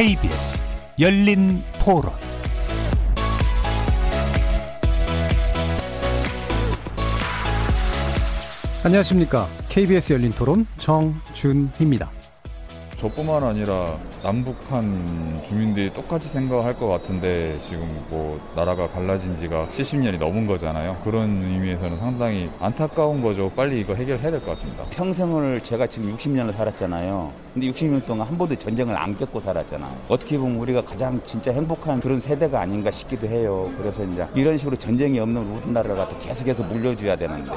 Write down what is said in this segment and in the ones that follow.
KBS 열린 토론 안녕하십니까. KBS 열린 토론 정준희입니다. 저뿐만 아니라 남북한 주민들이 똑같이 생각할 것 같은데 지금 뭐 나라가 갈라진 지가 70년이 넘은 거잖아요. 그런 의미에서는 상당히 안타까운 거죠. 빨리 이거 해결해야 될 것 같습니다. 평생을 제가 지금 60년을 살았잖아요. 근데 60년 동안 한 번도 전쟁을 안 겪고 살았잖아. 어떻게 보면 우리가 가장 진짜 행복한 그런 세대가 아닌가 싶기도 해요. 그래서 이제 이런 식으로 전쟁이 없는 우리나라를 갖다 계속해서 물려줘야 되는데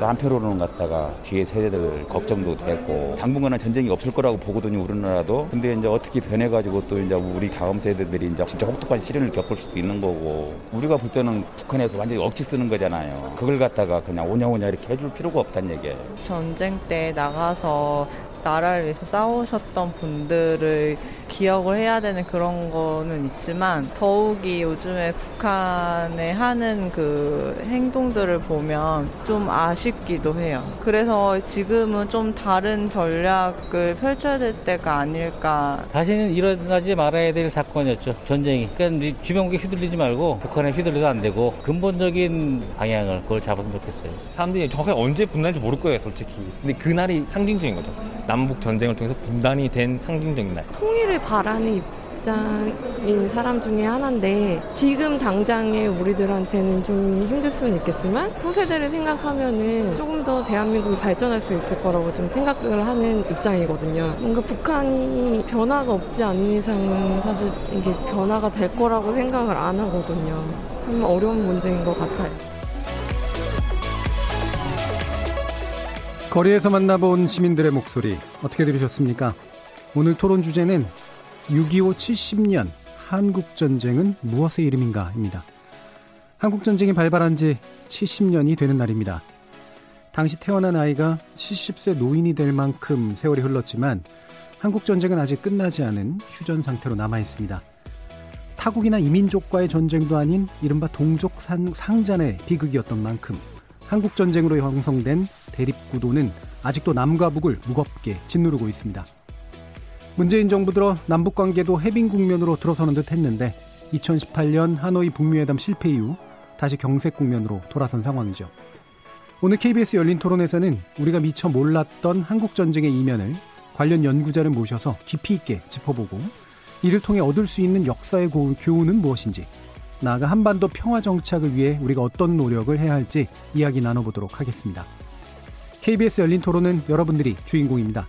또 한편으로는 갖다가 뒤에 세대들 걱정도 되고 당분간은 전쟁이 없을 거라고 보거든요. 우리나라도. 근데 이제 어떻게 변해가지고 또 이제 우리 다음 세대들이 이제 진짜 혹독한 시련을 겪을 수도 있는 거고 우리가 볼 때는 북한에서 완전히 억지 쓰는 거잖아요. 그걸 갖다가 그냥 오냐오냐 이렇게 해줄 필요가 없다는 얘기예요. 전쟁 때 나가서 나라를 위해서 싸우셨던 분들을 기억을 해야 되는 그런 거는 있지만 더욱이 요즘에 북한에 하는 그 행동들을 보면 좀 아쉽기도 해요. 그래서 지금은 좀 다른 전략을 펼쳐야 될 때가 아닐까. 다시는 일어나지 말아야 될 사건이었죠. 전쟁이. 그러니까 주변국에 휘둘리지 말고 북한에 휘둘려도 안 되고 근본적인 방향을 그걸 잡았으면 좋겠어요. 사람들이 정확하게 언제 분단할지 모를 거예요, 솔직히. 근데 그날이 상징적인 거죠. 남북 전쟁을 통해서 분단이 된 상징적인 날. 통일을 바라는 입장인 사람 중에 하나인데 지금 당장에 우리들한테는 좀 힘들 수는 있겠지만 소세대를 생각하면은 조금 더 대한민국이 발전할 수 있을 거라고 좀 생각을 하는 입장이거든요. 뭔가 북한이 변화가 없지 않는 이상은 사실 이게 변화가 될 거라고 생각을 안 하거든요. 참 어려운 문제인 것 같아요. 거리에서 만나본 시민들의 목소리 어떻게 들으셨습니까? 오늘 토론 주제는 6.25 70년 한국전쟁은 무엇의 이름인가입니다. 한국전쟁이 발발한 지 70년이 되는 날입니다. 당시 태어난 아이가 70세 노인이 될 만큼 세월이 흘렀지만 한국전쟁은 아직 끝나지 않은 휴전 상태로 남아 있습니다. 타국이나 이민족과의 전쟁도 아닌 이른바 동족 상잔의 비극이었던 만큼 한국전쟁으로 형성된 대립구도는 아직도 남과 북을 무겁게 짓누르고 있습니다. 문재인 정부 들어 남북 관계도 해빙 국면으로 들어서는 듯 했는데 2018년 하노이 북미회담 실패 이후 다시 경색 국면으로 돌아선 상황이죠. 오늘 KBS 열린 토론에서는 우리가 미처 몰랐던 한국 전쟁의 이면을 관련 연구자를 모셔서 깊이 있게 짚어보고 이를 통해 얻을 수 있는 역사의 교훈은 무엇인지 나아가 한반도 평화 정착을 위해 우리가 어떤 노력을 해야 할지 이야기 나눠보도록 하겠습니다. KBS 열린 토론은 여러분들이 주인공입니다.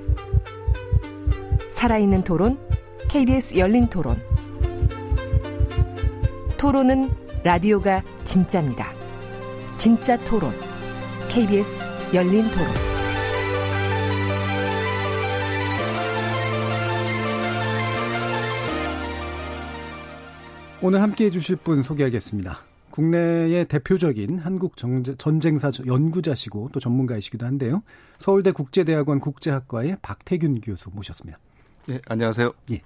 살아있는 토론, KBS 열린 토론. 토론은 라디오가 진짜입니다. 진짜 토론, KBS 열린 토론. 오늘 함께 해주실 분 소개하겠습니다. 국내의 대표적인 한국 전쟁사 연구자시고 또 전문가이시기도 한데요. 서울대 국제대학원 국제학과의 박태균 교수 모셨습니다. 네, 안녕하세요. 예.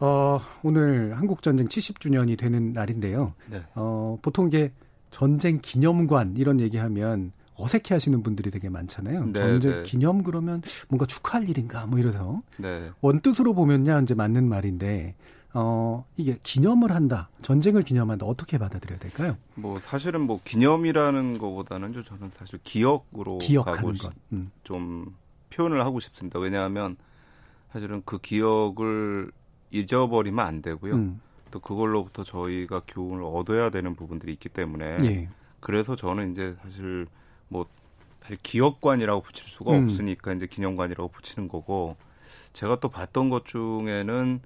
어, 오늘 한국전쟁 70주년이 되는 날인데요. 네. 어, 보통 이게 전쟁 기념관 이런 얘기하면 어색해 하시는 분들이 되게 많잖아요. 네, 전쟁 네. 기념 그러면 뭔가 축하할 일인가 뭐 이래서. 네. 원뜻으로 보면야 이제 맞는 말인데 어, 이게 기념을 한다, 전쟁을 기념한다, 어떻게 받아들여야 될까요? 뭐, 사실은 뭐, 기념이라는 것보다는 저는 사실 기억으로 가고 싶, 음. 좀 표현을 하고 싶습니다. 왜냐하면 사실은 그 기억을 잊어버리면 안 되고요. 음. 또 그걸로부터 저희가 교훈을 얻어야 되는 부분들이 있기 때문에 예. 그래서 저는 이제 사실 뭐 사실 기억관이라고 붙일 수가 음. 없으니까 이제 기념관이라고 붙이는 거고 제가 또 봤던 것 중에는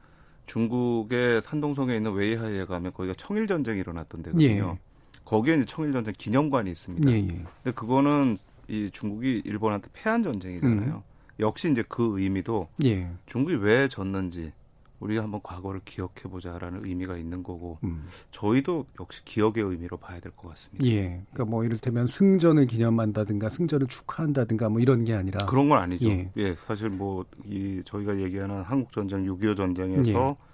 중국의 산동성에 있는 웨이하이에 가면 거기가 청일 전쟁이 일어났던 데거든요. 예. 거기에 이제 청일 전쟁 기념관이 있습니다. 예, 예. 근데 그거는 이 중국이 일본한테 패한 전쟁이잖아요. 음. 역시 이제 그 의미도 예. 중국이 왜 졌는지 우리가 한번 과거를 기억해 보자라는 의미가 있는 거고 음. 저희도 역시 기억의 의미로 봐야 될 것 같습니다. 예. 그러니까 뭐 이를테면 승전을 기념한다든가 승전을 축하한다든가 뭐 이런 게 아니라 그런 건 아니죠. 예, 예 사실 뭐 이 저희가 얘기하는 한국 전쟁 6.25 전쟁에서 예.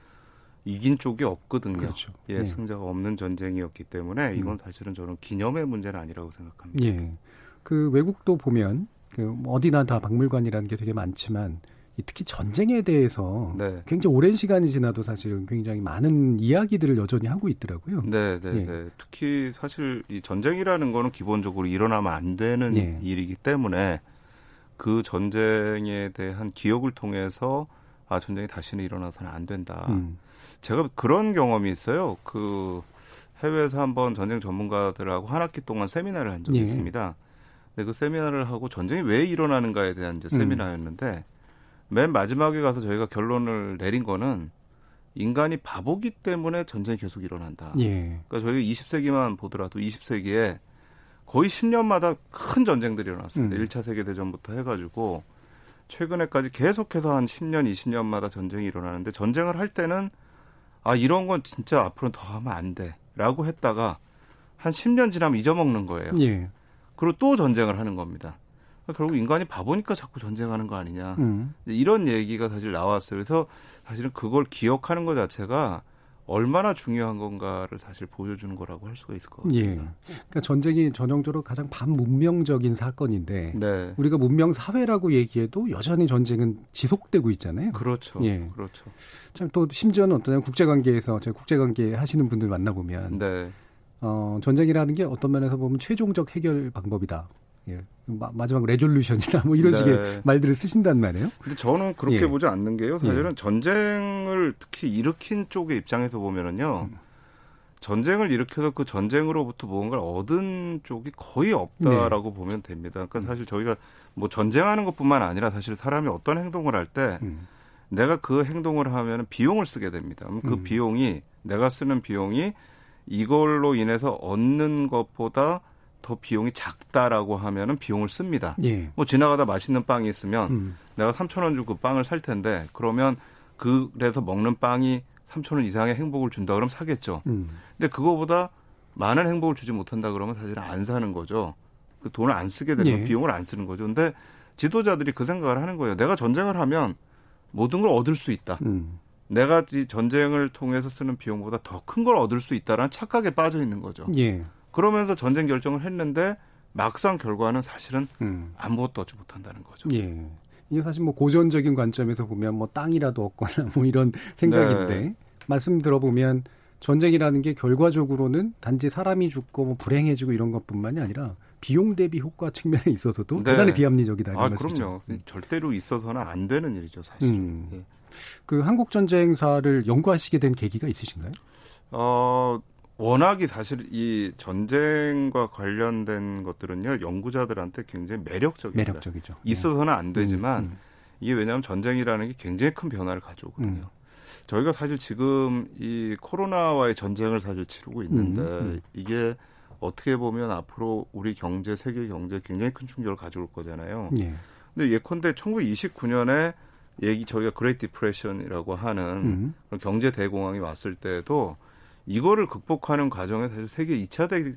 이긴 쪽이 없거든요. 그렇죠. 예, 예, 승자가 없는 전쟁이었기 때문에 이건 음. 사실은 저는 기념의 문제는 아니라고 생각합니다. 예. 그 외국도 보면 그 어디나 다 박물관이라는 게 되게 많지만 특히 전쟁에 대해서 네. 굉장히 오랜 시간이 지나도 사실은 굉장히 많은 이야기들을 여전히 하고 있더라고요. 네, 네, 예. 네. 특히 사실 이 전쟁이라는 거는 기본적으로 일어나면 안 되는 예. 일이기 때문에 그 전쟁에 대한 기억을 통해서 아 전쟁이 다시는 일어나서는 안 된다. 음. 제가 그런 경험이 있어요. 그 해외에서 한번 전쟁 전문가들하고 한 학기 동안 세미나를 한 적이 예. 있습니다. 근데 그 세미나를 하고 전쟁이 왜 일어나는가에 대한 이제 음. 세미나였는데 맨 마지막에 가서 저희가 결론을 내린 거는 인간이 바보기 때문에 전쟁이 계속 일어난다. 예. 그러니까 저희가 20세기만 보더라도 20세기에 거의 10년마다 큰 전쟁들이 일어났습니다. 음. 1차 세계 대전부터 해가지고 최근에까지 계속해서 한 10년, 20년마다 전쟁이 일어나는데 전쟁을 할 때는 아, 이런 건 진짜 앞으로는 더 하면 안 돼. 라고 했다가 한 10년 지나면 잊어먹는 거예요. 예. 그리고 또 전쟁을 하는 겁니다. 결국 인간이 바보니까 자꾸 전쟁하는 거 아니냐. 음. 이런 얘기가 사실 나왔어요. 그래서 사실은 그걸 기억하는 것 자체가 얼마나 중요한 건가를 사실 보여주는 거라고 할 수가 있을 것 같습니다. 예. 그러니까 전쟁이 전형적으로 가장 반문명적인 사건인데 네. 우리가 문명 사회라고 얘기해도 여전히 전쟁은 지속되고 있잖아요. 그렇죠. 예. 그렇죠. 참 또 심지어는 어떠냐 국제 관계에서 제가 국제 관계 하시는 분들 만나 보면 네. 어, 전쟁이라는 게 어떤 면에서 보면 최종적 해결 방법이다. 예. 마, 지막 레졸루션이다 뭐 이런 네. 식의 말들을 쓰신단 말이에요. 근데 저는 그렇게 예. 보지 않는 게요. 사실은 예. 전쟁을 특히 일으킨 쪽의 입장에서 보면은요. 음. 전쟁을 일으켜서 그 전쟁으로부터 무언가를 얻은 쪽이 거의 없다라고 네. 보면 됩니다. 그러니까 음. 사실 저희가 뭐 전쟁하는 것뿐만 아니라 사실 사람이 어떤 행동을 할때 음. 내가 그 행동을 하면 비용을 쓰게 됩니다. 그럼 그 음. 비용이 내가 쓰는 비용이 이걸로 인해서 얻는 것보다 더 비용이 작다라고 하면은 비용을 씁니다. 예. 뭐 지나가다 맛있는 빵이 있으면 음. 내가 3천 원 주고 그 빵을 살 텐데 그러면 그래서 먹는 빵이 3천 원 이상의 행복을 준다 그러면 사겠죠. 음. 근데 그거보다 많은 행복을 주지 못한다 그러면 사실 안 사는 거죠. 그 돈을 안 쓰게 되는 예. 비용을 안 쓰는 거죠. 근데 지도자들이 그 생각을 하는 거예요. 내가 전쟁을 하면 모든 걸 얻을 수 있다. 음. 내가 이 전쟁을 통해서 쓰는 비용보다 더 큰 걸 얻을 수 있다라는 착각에 빠져 있는 거죠. 예. 그러면서 전쟁 결정을 했는데 막상 결과는 사실은 음. 아무것도 얻지 못한다는 거죠. 예. 이게 사실 뭐 고전적인 관점에서 보면 뭐 땅이라도 얻거나 뭐 이런 생각인데 네. 말씀 들어보면 전쟁이라는 게 결과적으로는 단지 사람이 죽고 뭐 불행해지고 이런 것뿐만이 아니라 비용 대비 효과 측면에 있어서도 네. 대단히 비합리적이다. 아, 그럼요. 음. 절대로 있어서는 안 되는 일이죠, 사실. 음. 예. 그 한국 전쟁사를 연구하시게 된 계기가 있으신가요? 어, 워낙이 사실 이 전쟁과 관련된 것들은요 연구자들한테 굉장히 매력적입니다. 매력적이죠. 있어서는 안 되지만 음, 음. 이게 왜냐하면 전쟁이라는 게 굉장히 큰 변화를 가져오거든요. 음. 저희가 사실 지금 이 코로나와의 전쟁을 사실 치르고 있는데 음, 음. 이게 어떻게 보면 앞으로 우리 경제 세계 경제에 굉장히 큰 충격을 가져올 거잖아요. 예. 근데 예컨대 1929년에 얘기 저희가 Great Depression이라고 하는 음. 경제 대공황이 왔을 때도 이거를 극복하는 과정에 사실 세계 2차 대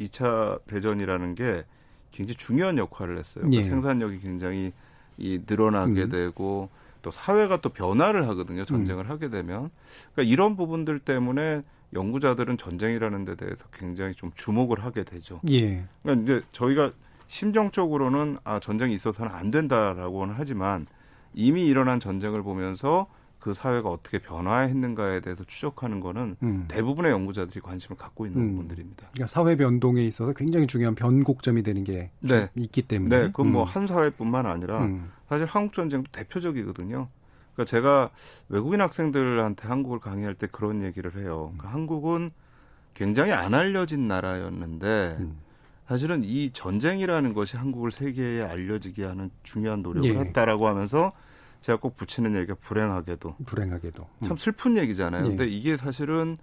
2차 대전이라는 게 굉장히 중요한 역할을 했어요. 그러니까 예. 생산력이 굉장히 이 늘어나게 음. 되고 또 사회가 또 변화를 하거든요. 전쟁을 음. 하게 되면. 그러니까 이런 부분들 때문에 연구자들은 전쟁이라는 데 대해서 굉장히 좀 주목을 하게 되죠. 예. 그러니까 이제 저희가 심정적으로는 아 전쟁이 있어서는 안 된다라고는 하지만 이미 일어난 전쟁을 보면서 그 사회가 어떻게 변화했는가에 대해서 추적하는 거는 음. 대부분의 연구자들이 관심을 갖고 있는 음. 부분들입니다. 그러니까 사회 변동에 있어서 굉장히 중요한 변곡점이 되는 게 네. 있기 때문에. 네, 그건 뭐 음. 뭐한 사회뿐만 아니라 음. 사실 한국 전쟁도 대표적이거든요. 그러니까 제가 외국인 학생들한테 한국을 강의할 때 그런 얘기를 해요. 그러니까 한국은 굉장히 안 알려진 나라였는데 음. 사실은 이 전쟁이라는 것이 한국을 세계에 알려지게 하는 중요한 노력을 예. 했다라고 하면서 제가 꼭 붙이는 얘기가 불행하게도. 불행하게도. 음. 참 슬픈 얘기잖아요. 예. 근데 이게 사실은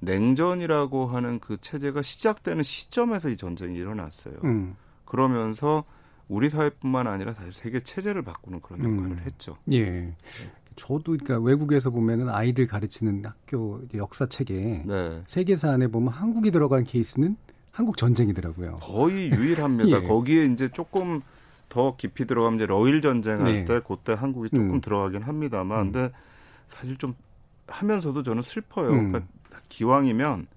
냉전이라고 하는 그 체제가 시작되는 시점에서 이 전쟁이 일어났어요. 음. 그러면서 우리 사회뿐만 아니라 사실 세계 체제를 바꾸는 그런 역할을 음. 했죠. 예. 저도 그러니까 외국에서 보면은 아이들 가르치는 학교 역사 책에 네. 세계사 안에 보면 한국이 들어간 케이스는 한국 전쟁이더라고요. 거의 유일합니다. 예. 거기에 이제 조금 더 깊이 들어가면 이제 러일 전쟁 할때 네. 그때 한국이 조금 음. 들어가긴 합니다만 음. 근데 사실 좀 하면서도 저는 슬퍼요. 음. 그러니까 기왕이면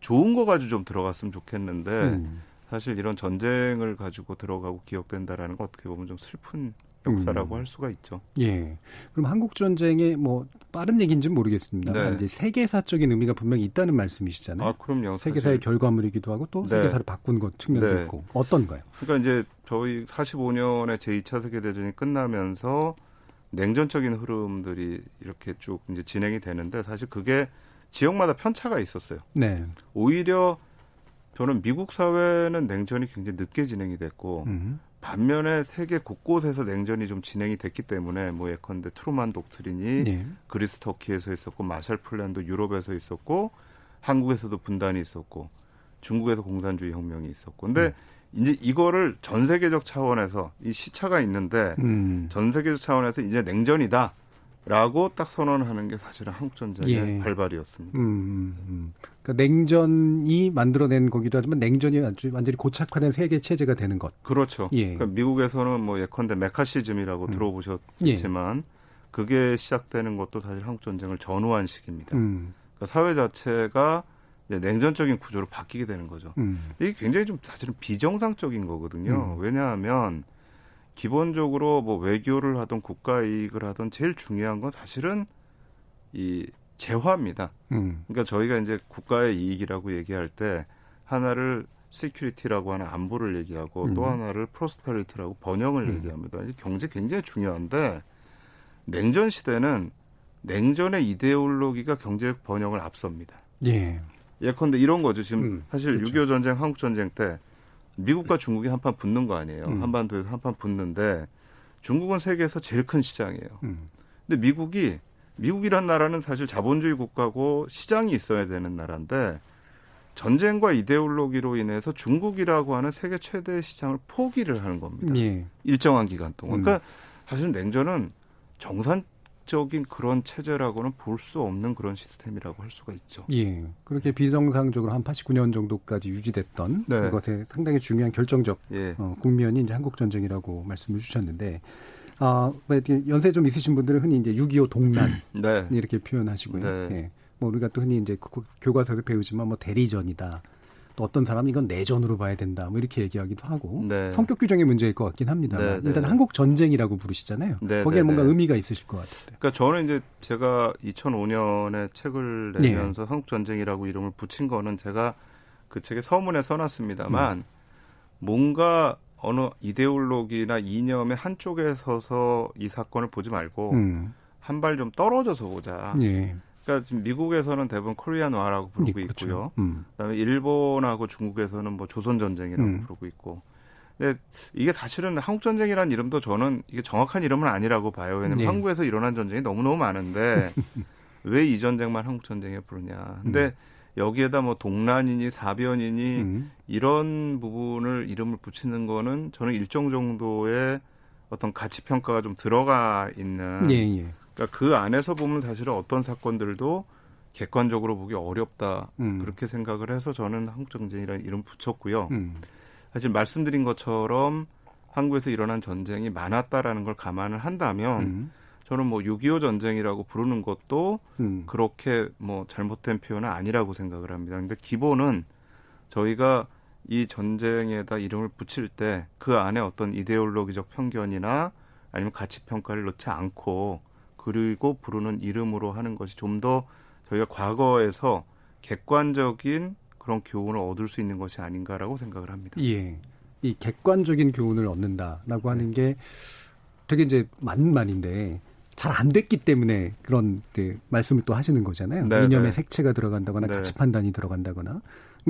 좋은 거 가지고 좀 들어갔으면 좋겠는데 음. 사실 이런 전쟁을 가지고 들어가고 기억된다라는 거 어떻게 보면 좀 슬픈 역사라고 음. 할 수가 있죠. 예. 그럼 한국 전쟁의 뭐 빠른 얘기인지는 모르겠습니다. 네. 이제 세계사적인 의미가 분명히 있다는 말씀이시잖아요. 아, 그럼요. 세계사의 결과물이기도 하고 또 네. 세계사를 바꾼 것 측면도 네. 있고 어떤가요? 그러니까 이제 저희 45년에 제2차 세계대전이 끝나면서 냉전적인 흐름들이 이렇게 쭉 이제 진행이 되는데 사실 그게 지역마다 편차가 있었어요. 네. 오히려 저는 미국 사회는 냉전이 굉장히 늦게 진행이 됐고 음. 반면에 세계 곳곳에서 냉전이 좀 진행이 됐기 때문에 뭐 예컨대 트루만 독트린이 네. 그리스 터키에서 있었고 마샬 플랜도 유럽에서 있었고 한국에서도 분단이 있었고 중국에서 공산주의 혁명이 있었고 근데 음. 이제 이거를 전 세계적 차원에서 이 시차가 있는데 음. 전 세계적 차원에서 이제 냉전이다. 라고 딱 선언하는 게 사실은 한국 전쟁의 예. 발발이었습니다. 음, 음, 음. 그러니까 냉전이 만들어낸 거기도 하지만 냉전이 완전히 고착화된 세계 체제가 되는 것. 그렇죠. 예. 그러니까 미국에서는 뭐 예컨대 메카시즘이라고 음. 들어보셨지만 예. 그게 시작되는 것도 사실 한국 전쟁을 전후한 시기입니다. 음. 그러니까 사회 자체가 냉전적인 구조로 바뀌게 되는 거죠. 음. 이게 굉장히 좀 사실은 비정상적인 거거든요. 왜냐하면 기본적으로 뭐 외교를 하던 국가 이익을 하던 제일 중요한 건 사실은 이 재화입니다. 음. 그러니까 저희가 이제 국가의 이익이라고 얘기할 때 하나를 security라고 하는 안보를 얘기하고 음. 또 하나를 prosperity라고 번영을 음. 얘기합니다. 경제 굉장히 중요한데 냉전 시대는 냉전의 이데올로기가 경제적 번영을 앞섭니다. 예. 예컨대 이런 거죠. 지금 음, 사실 그렇죠. 6.25 전쟁, 한국 전쟁 때 미국과 중국이 한판 붙는 거 아니에요. 음. 한반도에서 한판 붙는데 중국은 세계에서 제일 큰 시장이에요. 음. 근데 미국이 미국이란 나라는 사실 자본주의 국가고 시장이 있어야 되는 나라인데 전쟁과 이데올로기로 인해서 중국이라고 하는 세계 최대 시장을 포기를 하는 겁니다. 예. 일정한 기간 동안. 음. 그러니까 사실 냉전은 정산 적인 그런 체제라고는 볼 수 없는 그런 시스템이라고 할 수가 있죠. 예. 그렇게 비정상적으로 한 89년 정도까지 유지됐던 네. 그것에 상당히 중요한 결정적 예. 어, 국면이 이제 한국 전쟁이라고 말씀을 주셨는데 아, 뭐 연세 좀 있으신 분들은 흔히 이제 6.25 동란 네. 이렇게 표현하시고요. 네. 예. 뭐 우리가 또 흔히 이제 교과서에서 배우지만 뭐 대리전이다. 또 어떤 사람은 이건 내전으로 봐야 된다. 뭐 이렇게 얘기하기도 하고 네. 성격 규정의 문제일 것 같긴 합니다. 네, 네, 일단 한국 전쟁이라고 부르시잖아요. 네, 거기에 네, 뭔가 네. 의미가 있으실 것 같아요. 그러니까 저는 이제 제가 2005년에 책을 내면서 한국 전쟁이라고 이름을 붙인 거는 제가 그 책에 서문에 써놨습니다만 음. 뭔가 어느 이데올로기나 이념의 한쪽에 서서 이 사건을 보지 말고 음. 한발 좀 떨어져서 보자. 예. 그러니까 지금 미국에서는 대부분 코리안 와라고 부르고 네, 그렇죠. 있고요. 음. 그다음에 일본하고 중국에서는 뭐 조선 전쟁이라고 음. 부르고 있고. 근데 이게 사실은 한국 전쟁이라는 이름도 저는 이게 정확한 이름은 아니라고 봐요. 왜냐면 네. 한국에서 일어난 전쟁이 너무너무 많은데 왜 이 전쟁만 한국 전쟁에 부르냐. 근데 음. 여기에다 뭐 동란이니 사변이니 음. 이런 부분을 이름을 붙이는 거는 저는 일정 정도의 어떤 가치 평가가 좀 들어가 있는 예, 예. 그러니까 그 안에서 보면 사실은 어떤 사건들도 객관적으로 보기 어렵다 음. 그렇게 생각을 해서 저는 한국전쟁이라는 이름 붙였고요. 음. 사실 말씀드린 것처럼 한국에서 일어난 전쟁이 많았다라는 걸 감안을 한다면 음. 저는 뭐 6.25 전쟁이라고 부르는 것도 음. 그렇게 뭐 잘못된 표현은 아니라고 생각을 합니다. 근데 기본은 저희가 이 전쟁에다 이름을 붙일 때 그 안에 어떤 이데올로기적 편견이나 아니면 가치 평가를 넣지 않고 그리고 부르는 이름으로 하는 것이 좀 더 저희가 과거에서 객관적인 그런 교훈을 얻을 수 있는 것이 아닌가라고 생각을 합니다. 예. 이 객관적인 교훈을 얻는다라고 하는 네. 게 되게 이제 맞는 말인데 잘 안 됐기 때문에 그런 그 말씀을 또 하시는 거잖아요. 네, 이념의 네. 색채가 들어간다거나 네. 가치 판단이 들어간다거나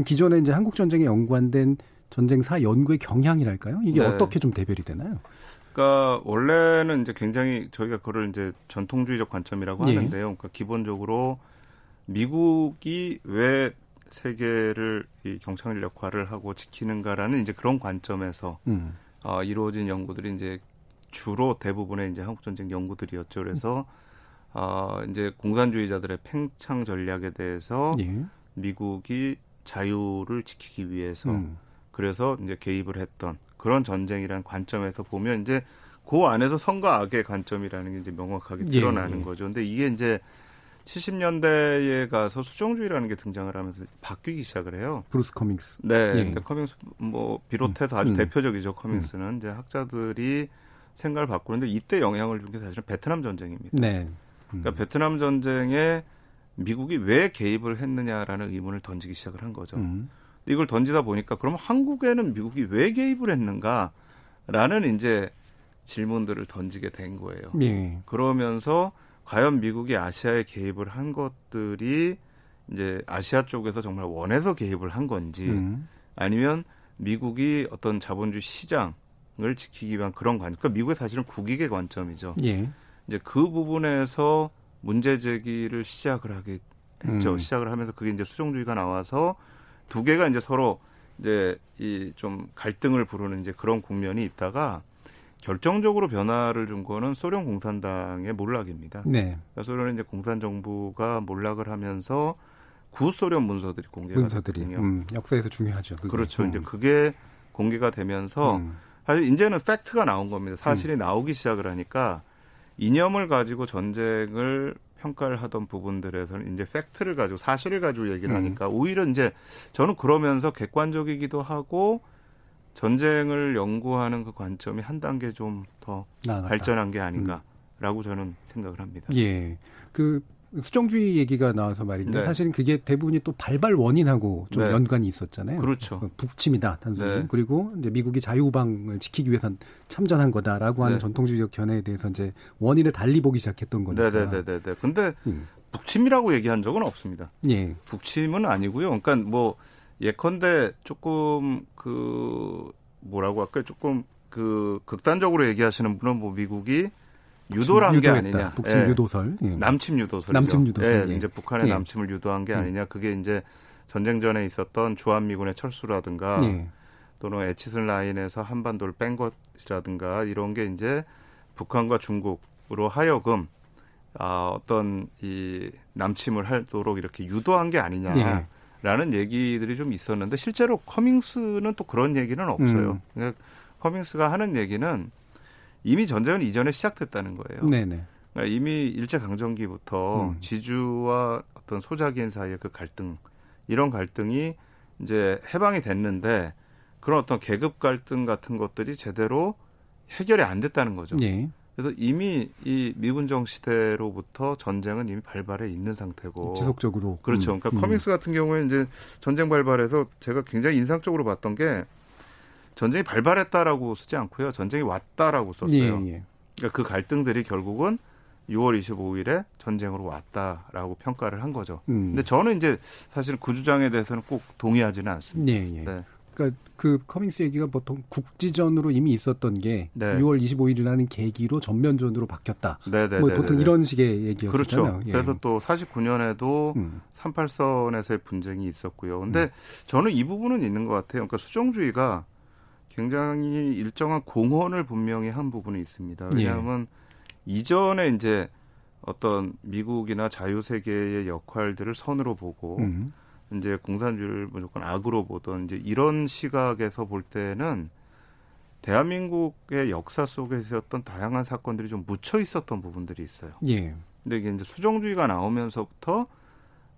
기존에 이제 한국 전쟁에 연관된 전쟁사 연구의 경향이랄까요? 이게 네. 어떻게 좀 대별이 되나요? 그러니까 원래는 이제 굉장히 저희가 그걸 이제 전통주의적 관점이라고 예. 하는데요. 그러니까 기본적으로 미국이 왜 세계를 이 경찰 역할을 하고 지키는가라는 이제 그런 관점에서 음. 어, 이루어진 연구들이 이제 주로 대부분의 이제 한국 전쟁 연구들이었죠. 그래서 어, 이제 공산주의자들의 팽창 전략에 대해서 예. 미국이 자유를 지키기 위해서 음. 그래서 이제 개입을 했던 그런 전쟁이라는 관점에서 보면 이제 그 안에서 선과 악의 관점이라는 게 이제 명확하게 예, 드러나는 예. 거죠. 근데 이게 이제 70년대에 가서 수정주의라는 게 등장을 하면서 바뀌기 시작을 해요. 브루스 커밍스. 네. 예. 근데 커밍스 뭐 비롯해서 아주 음. 대표적이죠. 커밍스는 음. 이제 학자들이 생각을 바꾸는데 이때 영향을 준 게 사실은 베트남 전쟁입니다. 네. 음. 그러니까 베트남 전쟁에 미국이 왜 개입을 했느냐라는 의문을 던지기 시작을 한 거죠. 음. 이걸 던지다 보니까 그럼 한국에는 미국이 왜 개입을 했는가라는 이제 질문들을 던지게 된 거예요. 예. 그러면서 과연 미국이 아시아에 개입을 한 것들이 이제 아시아 쪽에서 정말 원해서 개입을 한 건지 음. 아니면 미국이 어떤 자본주의 시장을 지키기 위한 그런 관, 그러니까 미국의 사실은 국익의 관점이죠. 예. 이제 그 부분에서 문제 제기를 시작을 하게 했죠. 음. 시작을 하면서 그게 이제 수정주의가 나와서 두 개가 이제 서로 이제 이 좀 갈등을 부르는 이제 그런 국면이 있다가 결정적으로 변화를 준 거는 소련 공산당의 몰락입니다. 네. 그러니까 소련은 이제 공산 정부가 몰락을 하면서 구소련 문서들이 공개가 문서들이 음, 역사에서 중요하죠. 그게. 그렇죠. 음. 이제 그게 공개가 되면서 음. 사실 이제는 팩트가 나온 겁니다. 사실이 음. 나오기 시작을 하니까 이념을 가지고 전쟁을 평가를 하던 부분들에서는 이제 팩트를 가지고 사실을 가지고 얘기를 음. 하니까 오히려 이제 저는 그러면서 객관적이기도 하고 전쟁을 연구하는 그 관점이 한 단계 좀 더 발전한 게 아닌가라고 음. 저는 생각을 합니다. 예. 그 수정주의 얘기가 나와서 말인데 네. 사실은 그게 대부분이 또 발발 원인하고 좀 네. 연관이 있었잖아요. 그렇죠. 그 북침이다 단순히 네. 그리고 이제 미국이 자유우방을 지키기 위해서 참전한 거다라고 하는 네. 전통주의적 견해에 대해서 이제 원인을 달리 보기 시작했던 거니까. 네네네네. 네, 네, 근데 음. 북침이라고 얘기한 적은 없습니다. 예. 북침은 아니고요. 그러니까 뭐 예컨대 조금 그 뭐라고 할까요? 조금 그 극단적으로 얘기하시는 분은 뭐 미국이 유도를 한게 아니냐. 북침 예. 유도설. 예. 남침 유도설. 남침 유도설. 예. 예. 이제 북한의 예. 남침을 유도한 게 음. 아니냐. 그게 이제 전쟁 전에 있었던 주한미군의 철수라든가 예. 또는 에치슨 라인에서 한반도를 뺀 것이라든가 이런 게 이제 북한과 중국으로 하여금 아, 어떤 이 남침을 하도록 이렇게 유도한 게 아니냐. 라는 얘기들이 좀 있었는데 실제로 커밍스는 또 그런 얘기는 없어요. 음. 그러니까 커밍스가 하는 얘기는 이미 전쟁은 이전에 시작됐다는 거예요. 네네. 그러니까 이미 일제 강점기부터 음. 지주와 어떤 소작인 사이의 그 갈등 이런 갈등이 이제 해방이 됐는데 그런 어떤 계급 갈등 같은 것들이 제대로 해결이 안 됐다는 거죠. 네. 그래서 이미 이 미군정 시대로부터 전쟁은 이미 발발해 있는 상태고 지속적으로 그렇죠. 그러니까 음. 커밍스 같은 경우에 이제 전쟁 발발해서 제가 굉장히 인상적으로 봤던 게 전쟁이 발발했다라고 쓰지 않고요. 전쟁이 왔다라고 썼어요. 예, 예. 그러니까 그 갈등들이 결국은 6월 25일에 전쟁으로 왔다라고 평가를 한 거죠. 음. 근데 저는 이제 사실 그 주장에 대해서는 꼭 동의하지는 않습니다. 예, 예. 네. 그러니까 그 커밍스 얘기가 보통 국지전으로 이미 있었던 게 네. 6월 25일이라는 계기로 전면전으로 바뀌었다. 네네. 네, 뭐 네, 보통 네. 이런 식의 얘기였잖아요. 그렇죠. 예. 그래서 또 49년에도 음. 38선에서의 분쟁이 있었고요. 근데 음. 저는 이 부분은 있는 것 같아요. 그러니까 수정주의가 굉장히 일정한 공헌을 분명히 한 부분이 있습니다. 왜냐하면 예. 이전에 이제 어떤 미국이나 자유 세계의 역할들을 선으로 보고 음. 이제 공산주의를 무조건 악으로 보던 이제 이런 시각에서 볼 때는 대한민국의 역사 속에 있었던 다양한 사건들이 좀 묻혀 있었던 부분들이 있어요. 예. 근데 이게 이제 수정주의가 나오면서부터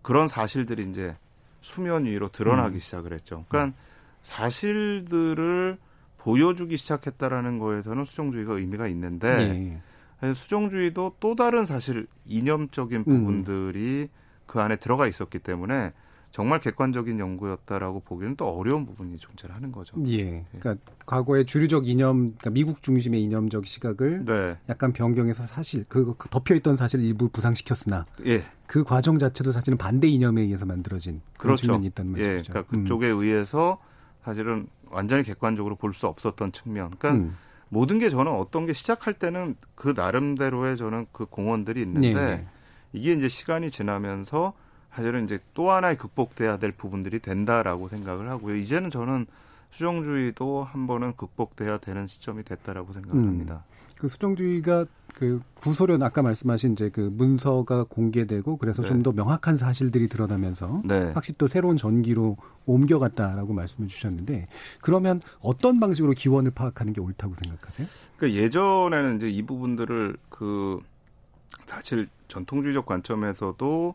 그런 사실들이 이제 수면 위로 드러나기 음. 시작을 했죠. 그러니까 사실들을 보여주기 시작했다라는 거에서는 수정주의가 의미가 있는데 예. 수정주의도 또 다른 사실 이념적인 음. 부분들이 음. 그 안에 들어가 있었기 때문에 정말 객관적인 연구였다라고 보기는 또 어려운 부분이 존재를 하는 거죠. 예. 예. 그러니까 과거의 주류적 이념, 그러니까 미국 중심의 이념적 시각을 네. 약간 변경해서 사실 그, 그 덮여 있던 사실을 일부 부상시켰으나 예. 그 과정 자체도 사실은 반대 이념에 의해서 만들어진 그런 그렇죠. 측면이 있다는 예. 말씀이죠. 예. 그러니까 그쪽에 음. 의해서 사실은 완전히 객관적으로 볼 수 없었던 측면. 그러니까 음. 모든 게 저는 어떤 게 시작할 때는 그 나름대로의 저는 그 공헌들이 있는데 네. 네. 이게 이제 시간이 지나면서 사실은 이제 또 하나의 극복돼야 될 부분들이 된다라고 생각을 하고요. 이제는 저는 수정주의도 한 번은 극복돼야 되는 시점이 됐다라고 생각을 음. 합니다. 그 수정주의가 그 구소련 아까 말씀하신 이제 그 문서가 공개되고 그래서 네. 좀더 명확한 사실들이 드러나면서 네. 확실히 또 새로운 전기로 옮겨갔다라고 말씀을 주셨는데 그러면 어떤 방식으로 기원을 파악하는 게 옳다고 생각하세요? 그러니까 예전에는 이제 이 부분들을 그 사실 전통주의적 관점에서도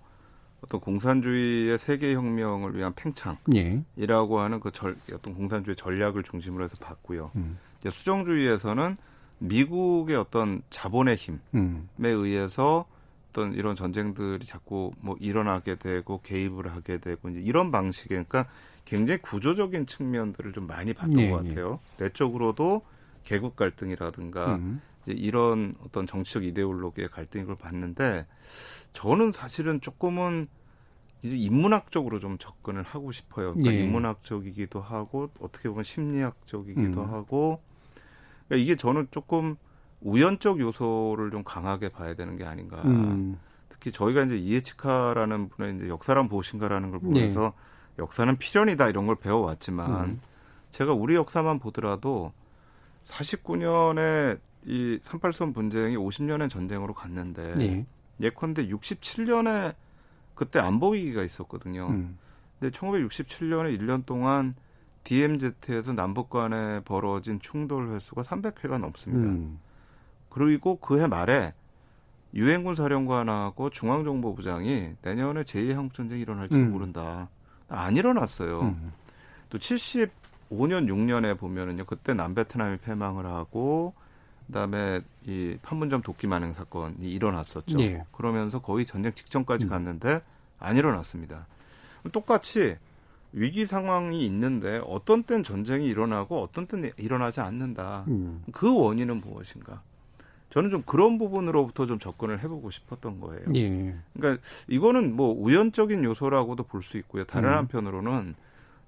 어떤 공산주의의 세계 혁명을 위한 팽창이라고 예. 하는 그 절, 어떤 공산주의 전략을 중심으로 해서 봤고요. 음. 이제 수정주의에서는 미국의 어떤 자본의 힘에 음. 의해서 어떤 이런 전쟁들이 자꾸 뭐 일어나게 되고 개입을 하게 되고 이제 이런 방식의 그러니까 굉장히 구조적인 측면들을 좀 많이 봤던 네, 것 네. 같아요. 네. 내적으로도 계급 갈등이라든가 음. 이제 이런 어떤 정치적 이데올로기의 갈등을 봤는데 저는 사실은 조금은 이제 인문학적으로 좀 접근을 하고 싶어요. 그러니까 네. 인문학적이기도 하고 어떻게 보면 심리학적이기도 음. 하고 그러니까 이게 저는 조금 우연적 요소를 좀 강하게 봐야 되는 게 아닌가. 음. 특히 저희가 이제 이에치카라는 분의 이제 역사란 무엇인가라는 걸 보면서 네. 역사는 필연이다 이런 걸 배워왔지만 음. 제가 우리 역사만 보더라도 49년에 이 38선 분쟁이 50년의 전쟁으로 갔는데 네. 예컨대 67년에 그때 안보 위기가 있었거든요. 음. 근데 1967년에 1년 동안 DMZ에서 남북 간에 벌어진 충돌 횟수가 300회가 넘습니다. 음. 그리고 그해 말에 유엔군 사령관하고 중앙정보부장이 내년에 제2한국전쟁이 일어날지 음. 모른다. 안 일어났어요. 음. 또 75년, 6년에 보면은요, 그때 남베트남이 패망을 하고, 그다음에 이 판문점 도끼 만행 사건이 일어났었죠. 예. 그러면서 거의 전쟁 직전까지 음. 갔는데 안 일어났습니다. 똑같이 위기 상황이 있는데 어떤 땐 전쟁이 일어나고 어떤 땐 일어나지 않는다. 음. 그 원인은 무엇인가? 저는 좀 그런 부분으로부터 좀 접근을 해보고 싶었던 거예요. 예. 그러니까 이거는 뭐 우연적인 요소라고도 볼 수 있고요. 다른 음. 한편으로는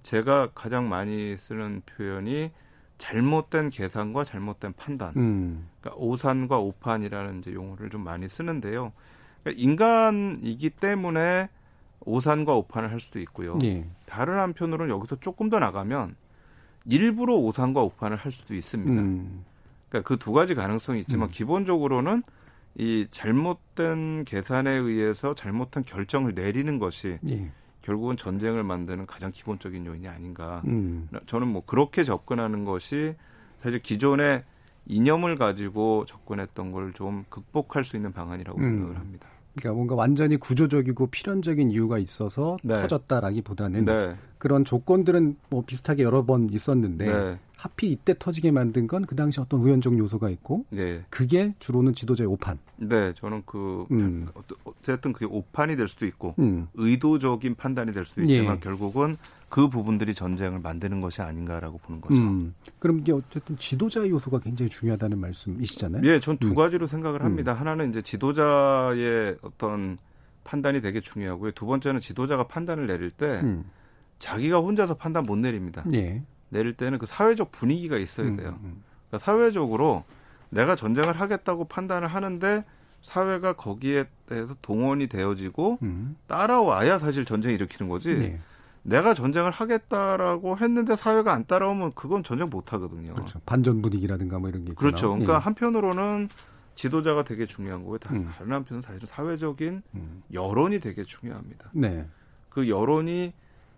제가 가장 많이 쓰는 표현이 잘못된 계산과 잘못된 판단. 음. 그러니까 오산과 오판이라는 이제 용어를 좀 많이 쓰는데요. 그러니까 인간이기 때문에 오산과 오판을 할 수도 있고요. 예. 다른 한편으로는 여기서 조금 더 나가면 일부러 오산과 오판을 할 수도 있습니다. 음. 그러니까 그 두 가지 가능성이 있지만 음. 기본적으로는 이 잘못된 계산에 의해서 잘못한 결정을 내리는 것이 예. 결국은 전쟁을 만드는 가장 기본적인 요인이 아닌가. 음. 저는 뭐 그렇게 접근하는 것이 사실 기존의 이념을 가지고 접근했던 걸 좀 극복할 수 있는 방안이라고 음. 생각을 합니다. 그러니까 뭔가 완전히 구조적이고 필연적인 이유가 있어서 네. 터졌다라기보다는 네. 그런 조건들은 뭐 비슷하게 여러 번 있었는데 네. 하필 이때 터지게 만든 건 그 당시 어떤 우연적 요소가 있고 네. 그게 주로는 지도자의 오판. 네, 저는 그 음. 어쨌든 그게 오판이 될 수도 있고 음. 의도적인 판단이 될 수도 있지만 예. 결국은 그 부분들이 전쟁을 만드는 것이 아닌가라고 보는 거죠. 음. 그럼 이게 어쨌든 지도자의 요소가 굉장히 중요하다는 말씀이시잖아요. 예, 전두 가지로 생각을 음. 합니다. 하나는 이제 지도자의 어떤 판단이 되게 중요하고요. 두 번째는 지도자가 판단을 내릴 때 음. 자기가 혼자서 판단 못 내립니다. 예. 내릴 때는 그 사회적 분위기가 있어야 음, 돼요. 음. 그러니까 사회적으로 내가 전쟁을 하겠다고 판단을 하는데 사회가 거기에 대해서 동원이 되어지고 음. 따라와야 사실 전쟁을 일으키는 거지. 네. 내가 전쟁을 하겠다라고 했는데 사회가 안 따라오면 그건 전쟁 못 하거든요. 그렇죠. 반전 분위기라든가 뭐 이런 게. 그렇죠. 그러니까 예. 한편으로는 지도자가 되게 중요한 거고요. 다른 음. 한편은 사실 사회적인 음. 여론이 되게 중요합니다. 네. 그 여론이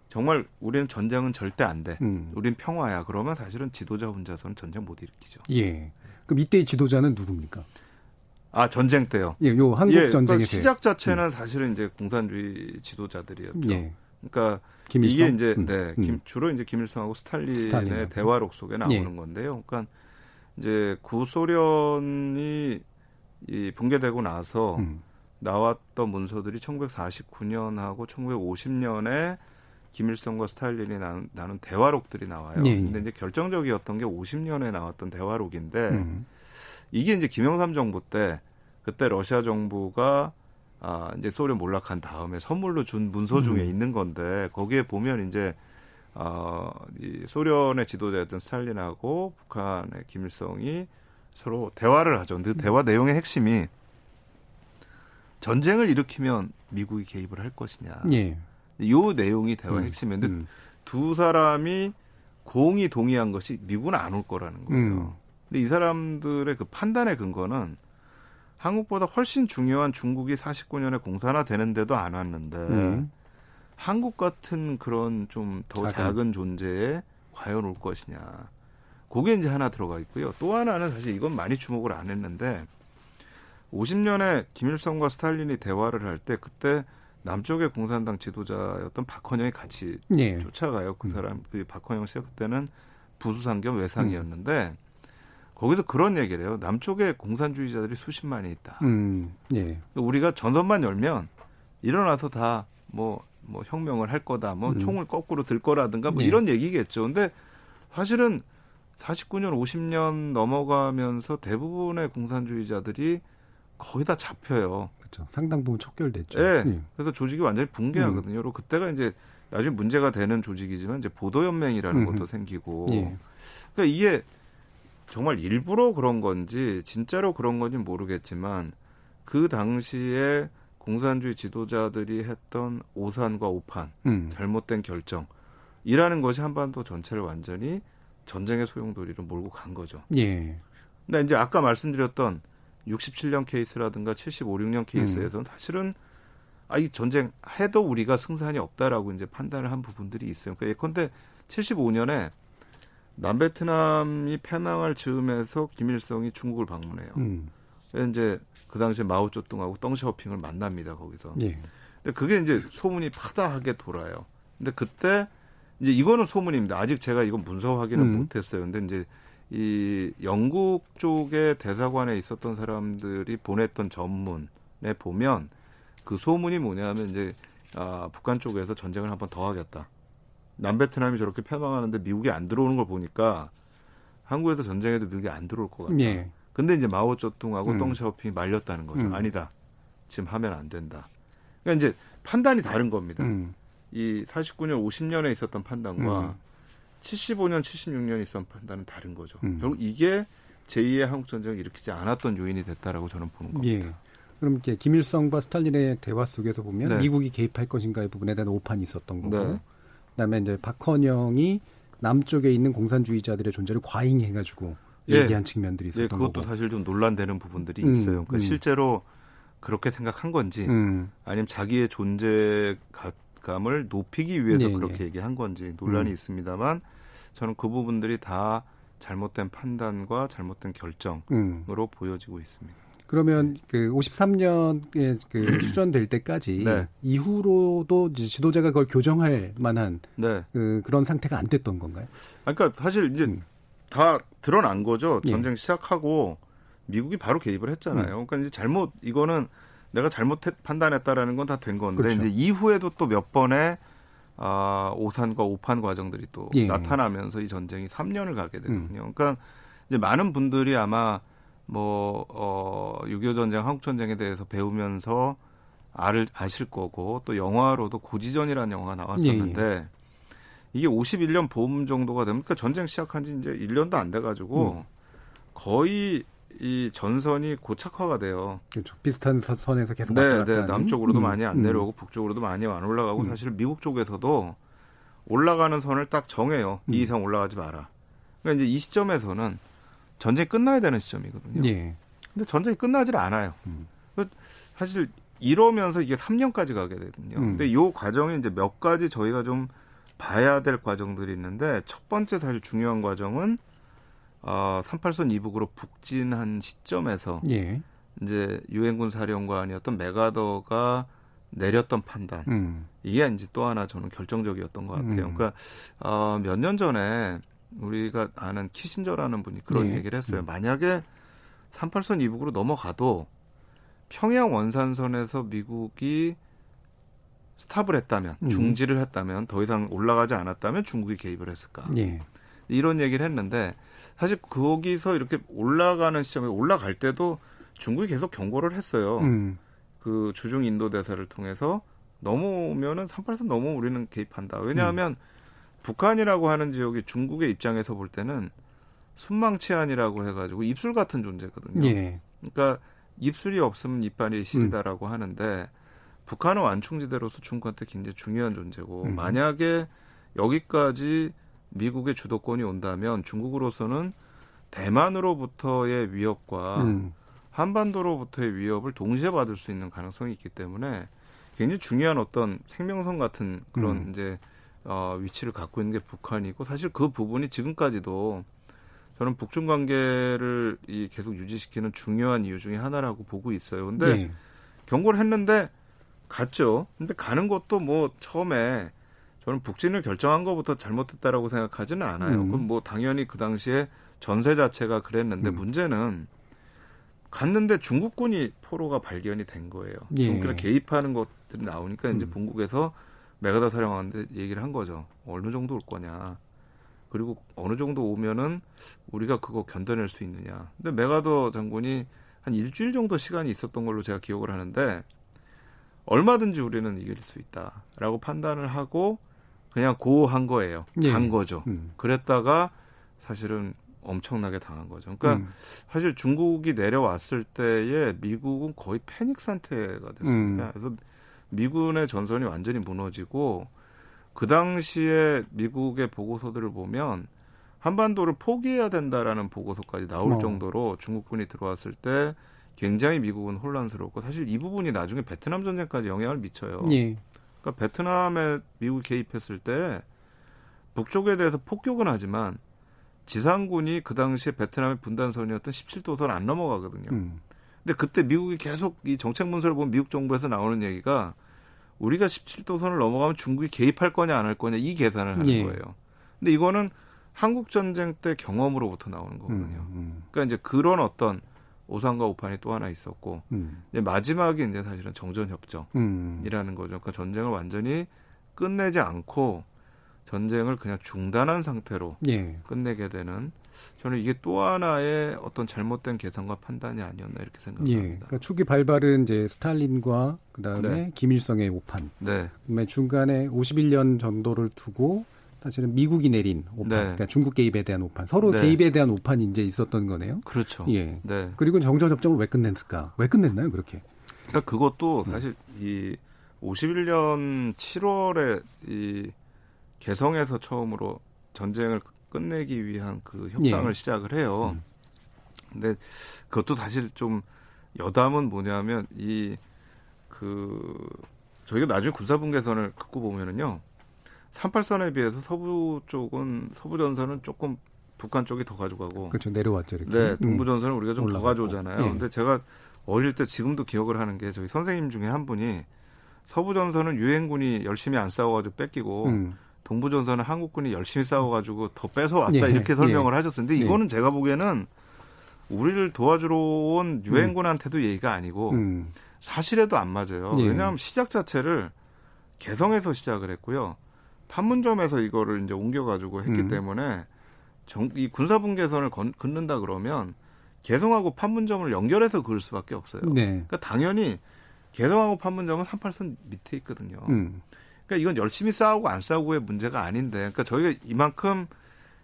정말 우리는 전쟁은 절대 안 돼. 음. 우린 평화야. 그러면 사실은 지도자 혼자서는 전쟁 못 일으키죠. 예. 그럼 이때의 지도자는 누굽니까? 아 전쟁 때요. 예, 요 한국 예, 전쟁에 그러니까 시작 자체는 음. 사실은 이제 공산주의 지도자들이었죠. 예. 그러니까 김일성? 이게 이제 음. 네, 김, 음. 주로 이제 김일성하고 스탈린의 스탈린. 대화록 속에 나오는 예. 건데요. 그러니까 이제 구소련이 이 붕괴되고 나서 음. 나왔던 문서들이 1949년하고 1950년에 김일성과 스탈린이 나눈, 나눈 대화록들이 나와요. 예, 예. 근데 이제 결정적이었던 게 50년에 나왔던 대화록인데 음. 이게 이제 김영삼 정부 때 그때 러시아 정부가 아 이제 소련 몰락한 다음에 선물로 준 문서 중에 음. 있는 건데 거기에 보면 이제 어 이 소련의 지도자였던 스탈린하고 북한의 김일성이 서로 대화를 하죠. 근데 그 대화 내용의 핵심이 전쟁을 일으키면 미국이 개입을 할 것이냐. 예. 요 내용이 대화 음. 핵심인데 음. 두 사람이 공이 동의한 것이 미국은 안 올 거라는 거예요. 음. 근데 이 사람들의 그 판단의 근거는 한국보다 훨씬 중요한 중국이 49년에 공산화 되는데도 안 왔는데 음. 한국 같은 그런 좀더 작은. 작은 존재에 과연 올 것이냐. 그게 이제 하나 들어가 있고요. 또 하나는 사실 이건 많이 주목을 안 했는데 50년에 김일성과 스탈린이 대화를 할 때 그때 남쪽의 공산당 지도자였던 박헌영이 같이 예. 쫓아가요. 그 음. 사람 그 박헌영 씨가 그때는 부수상 겸 외상이었는데 음. 거기서 그런 얘기를 해요. 남쪽에 공산주의자들이 수십만이 있다. 음. 예. 우리가 전선만 열면 일어나서 다 뭐뭐 뭐 혁명을 할 거다. 뭐 음. 총을 거꾸로 들 거라든가 뭐 예. 이런 얘기겠죠. 근데 사실은 49년 50년 넘어가면서 대부분의 공산주의자들이 거의 다 잡혀요. 그렇죠. 상당 부분 촉결됐죠. 네. 예. 그래서 조직이 완전히 붕괴하거든요. 음. 그때가 이제 나중에 문제가 되는 조직이지만 이제 보도연맹이라는 음. 것도 생기고. 예. 그러니까 이게 정말 일부러 그런 건지 진짜로 그런 건지 모르겠지만 그 당시에 공산주의 지도자들이 했던 오산과 오판, 음. 잘못된 결정이라는 것이 한반도 전체를 완전히 전쟁의 소용돌이로 몰고 간 거죠. 예. 근데 이제 아까 말씀드렸던 67년 케이스라든가 75, 6년 케이스에서는 음. 사실은 아, 이 전쟁 해도 우리가 승산이 없다라고 이제 판단을 한 부분들이 있어요. 그러니까 예컨대 75년에 남베트남이 패낭을 즈음해서 김일성이 중국을 방문해요. 음. 이제 그 당시에 마오쩌둥하고 덩샤오핑을 만납니다 거기서. 예. 근데 그게 이제 소문이 파다하게 돌아요. 근데 그때 이제 이거는 소문입니다. 아직 제가 이건 문서 확인을 음. 못했어요. 근데 이제 이 영국 쪽에 대사관에 있었던 사람들이 보냈던 전문에 보면 그 소문이 뭐냐면 이제 아, 북한 쪽에서 전쟁을 한번 더 하겠다. 남베트남이 저렇게 패망하는데 미국이 안 들어오는 걸 보니까 한국에서 전쟁에도 미국이 안 들어올 것 같다. 예. 근데 이제 마오쩌둥하고 음. 덩샤오핑이 말렸다는 거죠. 음. 아니다. 지금 하면 안 된다. 그러니까 이제 판단이 다른 겁니다. 음. 이 49년, 50년에 있었던 판단과 음. 75년, 76년에 있었던 판단은 다른 거죠. 음. 결국 이게 제2의 한국 전쟁을 일으키지 않았던 요인이 됐다라고 저는 보는 겁니다. 예. 그럼 이렇게 김일성과 스탈린의 대화 속에서 보면 네. 미국이 개입할 것인가의 부분에 대한 오판이 있었던 거고 네. 그다음에 이제 박헌영이 남쪽에 있는 공산주의자들의 존재를 과잉해가지고 예. 얘기한 측면들이 있었던 예, 그것도 거고. 사실 좀 논란되는 부분들이 음, 있어요. 그러니까 음. 실제로 그렇게 생각한 건지 음. 아니면 자기의 존재감을 높이기 위해서 네, 그렇게 네. 얘기한 건지 논란이 음. 있습니다만 저는 그 부분들이 다 잘못된 판단과 잘못된 결정으로 음. 보여지고 있습니다. 그러면 그 53년에 그 수전될 때까지 네. 이후로도 지도자가 그걸 교정할 만한 네. 그 그런 상태가 안 됐던 건가요? 그러니까 사실 이제 음. 다 드러난 거죠. 예. 전쟁 예. 시작하고 미국이 바로 개입을 했잖아요. 음. 그러니까 이제 잘못 이거는 내가 잘못 판단했다라는 건 다 된 건데 그렇죠. 이제 이후에도 또 몇 번의 아, 오산과 오판 과정들이 또 예. 나타나면서 이 전쟁이 3년을 가게 되거든요. 음. 그러니까 이제 많은 분들이 아마 뭐, 어, 6.25 전쟁, 한국 전쟁에 대해서 배우면서 알을 아실 거고 또 영화로도 고지전이라는 영화가 나왔었는데 예, 예. 이게 51년 봄 정도가 되면 그러니까 전쟁 시작한 지 이제 1년도 안 돼 가지고 음. 거의 이 전선이 고착화가 돼요. 그렇죠. 비슷한 선에서 계속 네, 네. 남쪽으로도 음. 많이 안 음. 내려오고 음. 북쪽으로도 많이 안 올라가고 음. 사실 미국 쪽에서도 올라가는 선을 딱 정해요. 이 음. 이상 올라가지 마라. 그러니까 이제 이 시점에서는 전쟁이 끝나야 되는 시점이거든요. 예. 근데 전쟁이 끝나질 않아요. 음. 그 사실 이러면서 이게 3년까지 가게 되거든요. 음. 근데 이 과정에 이제 몇 가지 저희가 좀 봐야 될 과정들이 있는데 첫 번째 사실 중요한 과정은 어, 38선 이북으로 북진한 시점에서 예. 이제 유엔군 사령관이었던 메가더가 내렸던 판단 음. 이게 이제 또 하나 저는 결정적이었던 것 같아요. 음. 그러니까 어, 몇 년 전에 우리가 아는 키신저라는 분이 그런 네. 얘기를 했어요. 음. 만약에 38선 이북으로 넘어가도 평양 원산선에서 미국이 스탑을 했다면 음. 중지를 했다면 더 이상 올라가지 않았다면 중국이 개입을 했을까? 네. 이런 얘기를 했는데 사실 거기서 이렇게 올라가는 시점에 올라갈 때도 중국이 계속 경고를 했어요. 음. 그 주중 인도 대사를 통해서 넘어오면은 38선 넘어 우리는 개입한다. 왜냐하면 음. 북한이라고 하는 지역이 중국의 입장에서 볼 때는 순망치안이라고 해가지고 입술 같은 존재거든요. 예. 그러니까 입술이 없으면 이빨이 시리다라고 음. 하는데 북한은 완충지대로서 중국한테 굉장히 중요한 존재고 음. 만약에 여기까지 미국의 주도권이 온다면 중국으로서는 대만으로부터의 위협과 음. 한반도로부터의 위협을 동시에 받을 수 있는 가능성이 있기 때문에 굉장히 중요한 어떤 생명선 같은 그런 음. 이제 어, 위치를 갖고 있는 게 북한이고 사실 그 부분이 지금까지도 저는 북중 관계를 이 계속 유지시키는 중요한 이유 중에 하나라고 보고 있어요. 근데 네. 경고를 했는데 갔죠. 근데 가는 것도 뭐 처음에 저는 북진을 결정한 것부터 잘못됐다라고 생각하지는 않아요. 음. 그럼 뭐 당연히 그 당시에 전세 자체가 그랬는데 음. 문제는 갔는데 중국군이 포로가 발견이 된 거예요. 예. 중국이 개입하는 것들이 나오니까 음. 이제 본국에서 메가다 사령하는데 얘기를 한 거죠. 어느 정도 올 거냐. 그리고 어느 정도 오면은 우리가 그거 견뎌낼 수 있느냐. 근데 메가더 장군이 한 일주일 정도 시간이 있었던 걸로 제가 기억을 하는데 얼마든지 우리는 이길 수 있다라고 판단을 하고 그냥 고한 거예요. 예. 간 거죠. 음. 그랬다가 사실은 엄청나게 당한 거죠. 그러니까 음. 사실 중국이 내려왔을 때에 미국은 거의 패닉 상태가 됐습니다. 음. 그래서 미군의 전선이 완전히 무너지고 그 당시에 미국의 보고서들을 보면 한반도를 포기해야 된다라는 보고서까지 나올 어. 정도로 중국군이 들어왔을 때 굉장히 미국은 혼란스럽고 사실 이 부분이 나중에 베트남 전쟁까지 영향을 미쳐요. 예. 그러니까 베트남에 미국이 개입했을 때 북쪽에 대해서 폭격은 하지만 지상군이 그 당시에 베트남의 분단선이었던 17도선 안 넘어가거든요. 음. 근데 그때 미국이 계속 이 정책 문서를 보면 미국 정부에서 나오는 얘기가 우리가 17도 선을 넘어가면 중국이 개입할 거냐 안 할 거냐 이 계산을 하는 예. 거예요. 근데 이거는 한국 전쟁 때 경험으로부터 나오는 거거든요. 음, 음. 그러니까 이제 그런 어떤 오산과 오판이 또 하나 있었고 음. 이제 마지막이 이제 사실은 정전 협정이라는 음. 거죠. 그러니까 전쟁을 완전히 끝내지 않고 전쟁을 그냥 중단한 상태로 예. 끝내게 되는 저는 이게 또 하나의 어떤 잘못된 계산과 판단이 아니었나 이렇게 생각합니다. 예. 그러니까 초기 발발은 이제 스탈린과 그다음에 네. 김일성의 오판. 네. 그다음에 중간에 51년 정도를 두고 사실은 미국이 내린 오판, 네. 그러니까 중국 개입에 대한 오판, 서로 네. 개입에 대한 오판이 이제 있었던 거네요. 그렇죠. 예. 네. 그리고 정전 협정을 왜 끝냈을까? 왜 끝냈나요, 그렇게? 그러니까 그것도 네. 사실 이 51년 7월에 이 개성에서 처음으로 전쟁을 끝내기 위한 그 협상을 예. 시작을 해요. 음. 근데 그것도 사실 좀 여담은 뭐냐면 이 그 저희가 나중에 군사분 계선을 갖고 보면은요. 38선에 비해서 서부 쪽은 서부 전선은 조금 북한 쪽이 더 가져가고 그렇죠 내려왔죠 이렇게. 네 동부 전선은 우리가 좀 더 가져오잖아요. 예. 근데 제가 어릴 때 지금도 기억을 하는 게 저희 선생님 중에 한 분이 서부 전선은 유엔군이 열심히 안 싸워가지고 뺏기고 음. 동부전선은 한국군이 열심히 싸워가지고 더 뺏어왔다 예, 이렇게 설명을 예. 하셨는데 예. 이거는 제가 보기에는 우리를 도와주러 온 유엔군한테도 얘기가 아니고 음. 사실에도 안 맞아요. 예. 왜냐하면 시작 자체를 개성에서 시작을 했고요. 판문점에서 이거를 이제 옮겨가지고 했기 음. 때문에 정, 이 군사분계선을 건, 긋는다 그러면 개성하고 판문점을 연결해서 그을 수밖에 없어요. 네. 그러니까 당연히 개성하고 판문점은 38선 밑에 있거든요. 음. 그러니까 이건 열심히 싸우고 안 싸우고의 문제가 아닌데, 그러니까 저희가 이만큼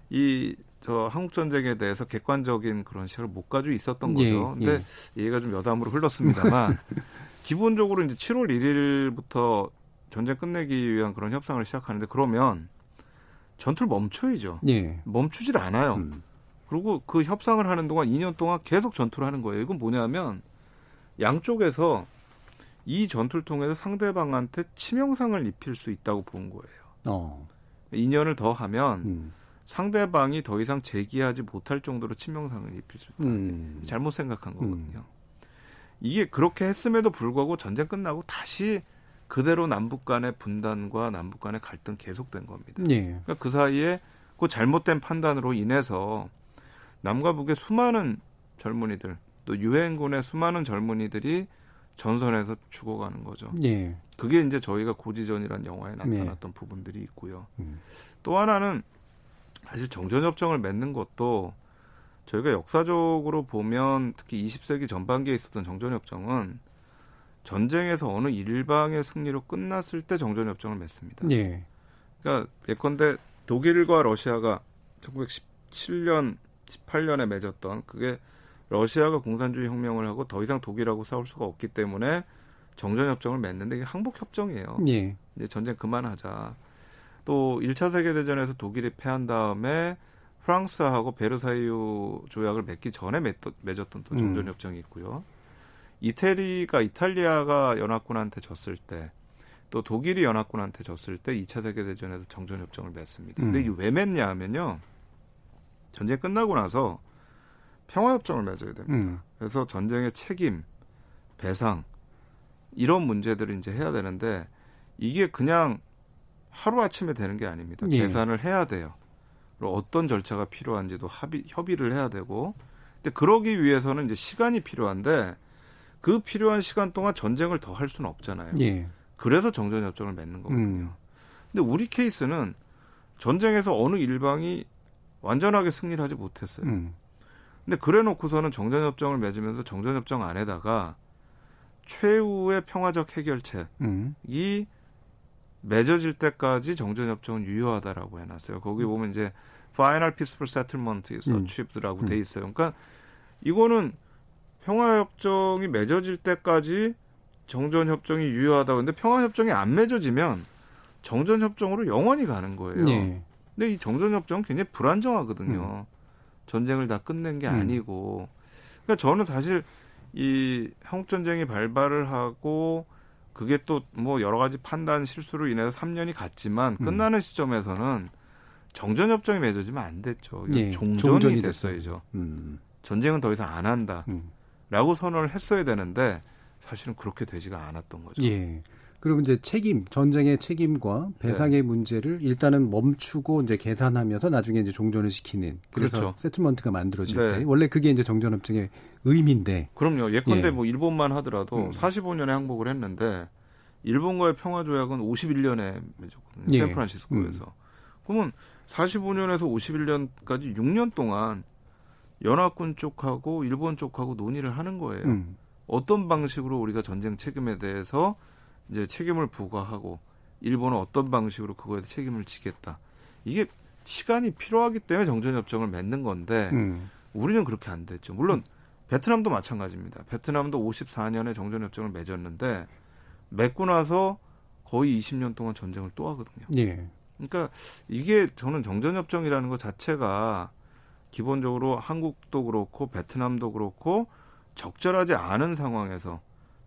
이 저 한국 전쟁에 대해서 객관적인 그런 시각을 못 가지고 있었던 예, 거죠. 예, 근데 예. 얘기가 좀 여담으로 흘렀습니다만 기본적으로 이제 7월 1일부터 전쟁 끝내기 위한 그런 협상을 시작하는데 그러면 전투를 멈춰야죠. 예. 멈추질 않아요. 음. 그리고 그 협상을 하는 동안 2년 동안 계속 전투를 하는 거예요. 이건 뭐냐면 양쪽에서 이 전투를 통해서 상대방한테 치명상을 입힐 수 있다고 본 거예요. 어. 2년을 더 하면 음. 상대방이 더 이상 제기하지 못할 정도로 치명상을 입힐 수 있다. 음. 잘못 생각한 거거든요. 음. 이게 그렇게 했음에도 불구하고 전쟁 끝나고 다시 그대로 남북 간의 분단과 남북 간의 갈등 계속된 겁니다. 예. 그러니까 그 사이에 그 잘못된 판단으로 인해서 남과 북의 수많은 젊은이들 또 유엔군의 수많은 젊은이들이 전선에서 죽어가는 거죠. 예. 그게 이제 저희가 고지전이라는 영화에 나타났던 예. 부분들이 있고요. 음. 또 하나는 사실 정전협정을 맺는 것도 저희가 역사적으로 보면 특히 20세기 전반기에 있었던 정전협정은 전쟁에서 어느 일방의 승리로 끝났을 때 정전협정을 맺습니다. 예. 그러니까 예컨대 독일과 러시아가 1917년, 18년에 맺었던 그게 러시아가 공산주의 혁명을 하고 더 이상 독일하고 싸울 수가 없기 때문에 정전협정을 맺는데 이게 항복협정이에요. 예. 이제 전쟁 그만하자. 또 1차 세계대전에서 독일이 패한 다음에 프랑스하고 베르사유 조약을 맺기 전에 맺었던 또 정전 협정이 있고요. 이태리가 이탈리아가 연합군한테 졌을 때 또 독일이 연합군한테 졌을 때 2차 세계 대전에서 정전 협정을 맺습니다. 근데 음. 이게 왜 맺냐 하면요. 전쟁 끝나고 나서 평화 협정을 맺어야 됩니다. 음. 그래서 전쟁의 책임, 배상 이런 문제들을 이제 해야 되는데 이게 그냥 하루 아침에 되는 게 아닙니다. 예. 계산을 해야 돼요. 그리고 어떤 절차가 필요한지도 합의, 협의를 해야 되고, 근데 그러기 위해서는 이제 시간이 필요한데 그 필요한 시간 동안 전쟁을 더 할 수는 없잖아요. 예. 그래서 정전협정을 맺는 거거든요. 음. 근데 우리 케이스는 전쟁에서 어느 일방이 완전하게 승리를 하지 못했어요. 음. 근데 그래 놓고서는 정전협정을 맺으면서 정전협정 안에다가 최후의 평화적 해결책이 음. 맺어질 때까지 정전협정은 유효하다라고 해놨어요. 거기 보면 이제 Final Peaceful Settlement에서 음. 취입드라고 음. 돼 있어요. 그러니까 이거는 평화협정이 맺어질 때까지 정전협정이 유효하다. 근데 평화협정이 안 맺어지면 정전협정으로 영원히 가는 거예요. 네. 근데 이 정전협정은 굉장히 불안정하거든요. 음. 전쟁을 다 끝낸 게 음. 아니고. 그러니까 저는 사실 이 한국 전쟁이 발발을 하고 그게 또 뭐 여러 가지 판단 실수로 인해서 3년이 갔지만 음. 끝나는 시점에서는 정전 협정이 맺어지면 안 됐죠. 예, 종전이, 종전이 됐어야죠. 음. 전쟁은 더 이상 안 한다. 음. 라고 선언을 했어야 되는데 사실은 그렇게 되지가 않았던 거죠. 예. 그러면 이제 책임, 전쟁의 책임과 배상의 네. 문제를 일단은 멈추고 이제 계산하면서 나중에 이제 종전을 시키는 그래서 그렇죠. 세틀먼트가 만들어질 네. 때 원래 그게 이제 정전협정의 의미인데. 그럼요. 예컨대 예. 뭐 일본만 하더라도 음. 45년에 항복을 했는데 일본과의 평화 조약은 51년에 맺었거든요. 예. 샌프란시스코에서. 음. 그러면 45년에서 51년까지 6년 동안 연합군 쪽하고 일본 쪽하고 논의를 하는 거예요. 음. 어떤 방식으로 우리가 전쟁 책임에 대해서 이제 책임을 부과하고 일본은 어떤 방식으로 그거에 책임을 지겠다. 이게 시간이 필요하기 때문에 정전 협정을 맺는 건데 음. 우리는 그렇게 안 됐죠. 물론 베트남도 마찬가지입니다. 베트남도 54년에 정전 협정을 맺었는데 맺고 나서 거의 20년 동안 전쟁을 또 하거든요. 예. 그러니까 이게 저는 정전 협정이라는 것 자체가 기본적으로 한국도 그렇고 베트남도 그렇고 적절하지 않은 상황에서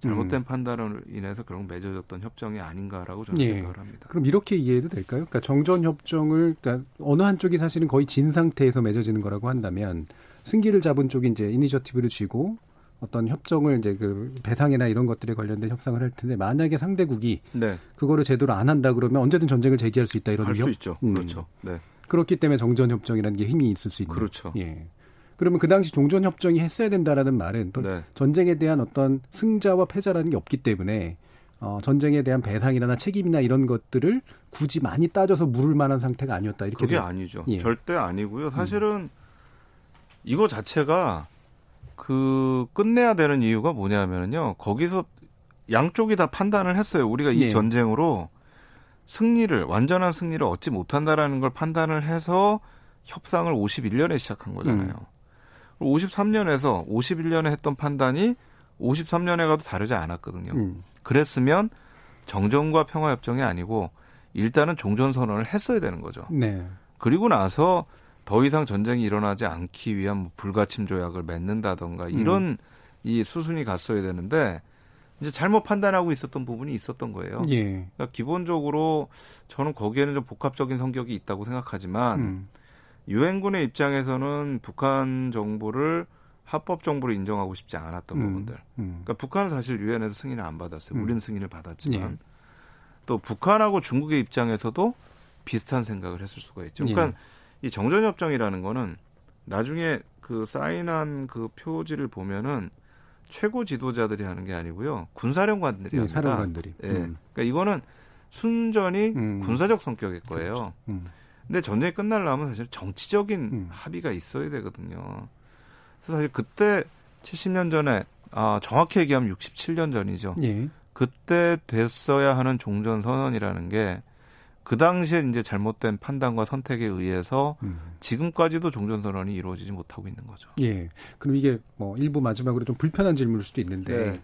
잘못된 음. 판단으로 인해서 결국 맺어졌던 협정이 아닌가라고 저는 예. 생각을 합니다. 그럼 이렇게 이해해도 될까요? 그러니까 정전 협정을 그러니까 어느 한쪽이 사실은 거의 진 상태에서 맺어지는 거라고 한다면 승기를 잡은 쪽이 이제 이니셔티브를 쥐고 어떤 협정을 이제 그 배상이나 이런 것들에 관련된 협상을 할 텐데 만약에 상대국이 네. 그거를 제대로 안 한다 그러면 언제든 전쟁을 제기할 수 있다 이런 할수 있죠. 음. 그렇죠. 네. 그렇기 때문에 정전 협정이라는 게 힘이 있을 수 있는. 그렇죠. 예. 그러면 그 당시 종전 협정이 했어야 된다라는 말은 또 네. 전쟁에 대한 어떤 승자와 패자라는 게 없기 때문에 어, 전쟁에 대한 배상이나 책임이나 이런 것들을 굳이 많이 따져서 물을 만한 상태가 아니었다 이렇게 그게 아니죠. 예. 절대 아니고요. 사실은 음. 이거 자체가 그 끝내야 되는 이유가 뭐냐면요. 거기서 양쪽이 다 판단을 했어요. 우리가 이 네. 전쟁으로 승리를 완전한 승리를 얻지 못한다라는 걸 판단을 해서 협상을 51년에 시작한 거잖아요. 음. 53년에서 51년에 했던 판단이 53년에 가도 다르지 않았거든요. 음. 그랬으면 정전과 평화협정이 아니고 일단은 종전선언을 했어야 되는 거죠. 네. 그리고 나서 더 이상 전쟁이 일어나지 않기 위한 뭐 불가침 조약을 맺는다던가 이런 음. 이 수순이 갔어야 되는데 이제 잘못 판단하고 있었던 부분이 있었던 거예요. 예. 그러니까 기본적으로 저는 거기에는 좀 복합적인 성격이 있다고 생각하지만 음. 유엔군의 입장에서는 북한 정부를 합법 정부로 인정하고 싶지 않았던 음. 부분들. 음. 그러니까 북한은 사실 유엔에서 승인을 안 받았어요. 음. 우리는 승인을 받았지만 예. 또 북한하고 중국의 입장에서도 비슷한 생각을 했을 수가 있죠. 그러니까 예. 이 정전협정이라는 거는 나중에 그 사인한 그 표지를 보면은 최고 지도자들이 하는 게 아니고요. 군사령관들이 네, 합니다. 사령관들이. 예. 음. 그러니까 이거는 순전히 음. 군사적 성격일 거예요. 그렇죠. 음. 근데 전쟁이 끝날려면 사실 정치적인 음. 합의가 있어야 되거든요. 그래서 사실 그때 70년 전에 아 정확히 얘기하면 67년 전이죠. 예. 그때 됐어야 하는 종전 선언이라는 게 그 당시에 이제 잘못된 판단과 선택에 의해서 음. 지금까지도 종전 선언이 이루어지지 못하고 있는 거죠. 예. 그럼 이게 뭐 일부 마지막으로 좀 불편한 질문일 수도 있는데 네.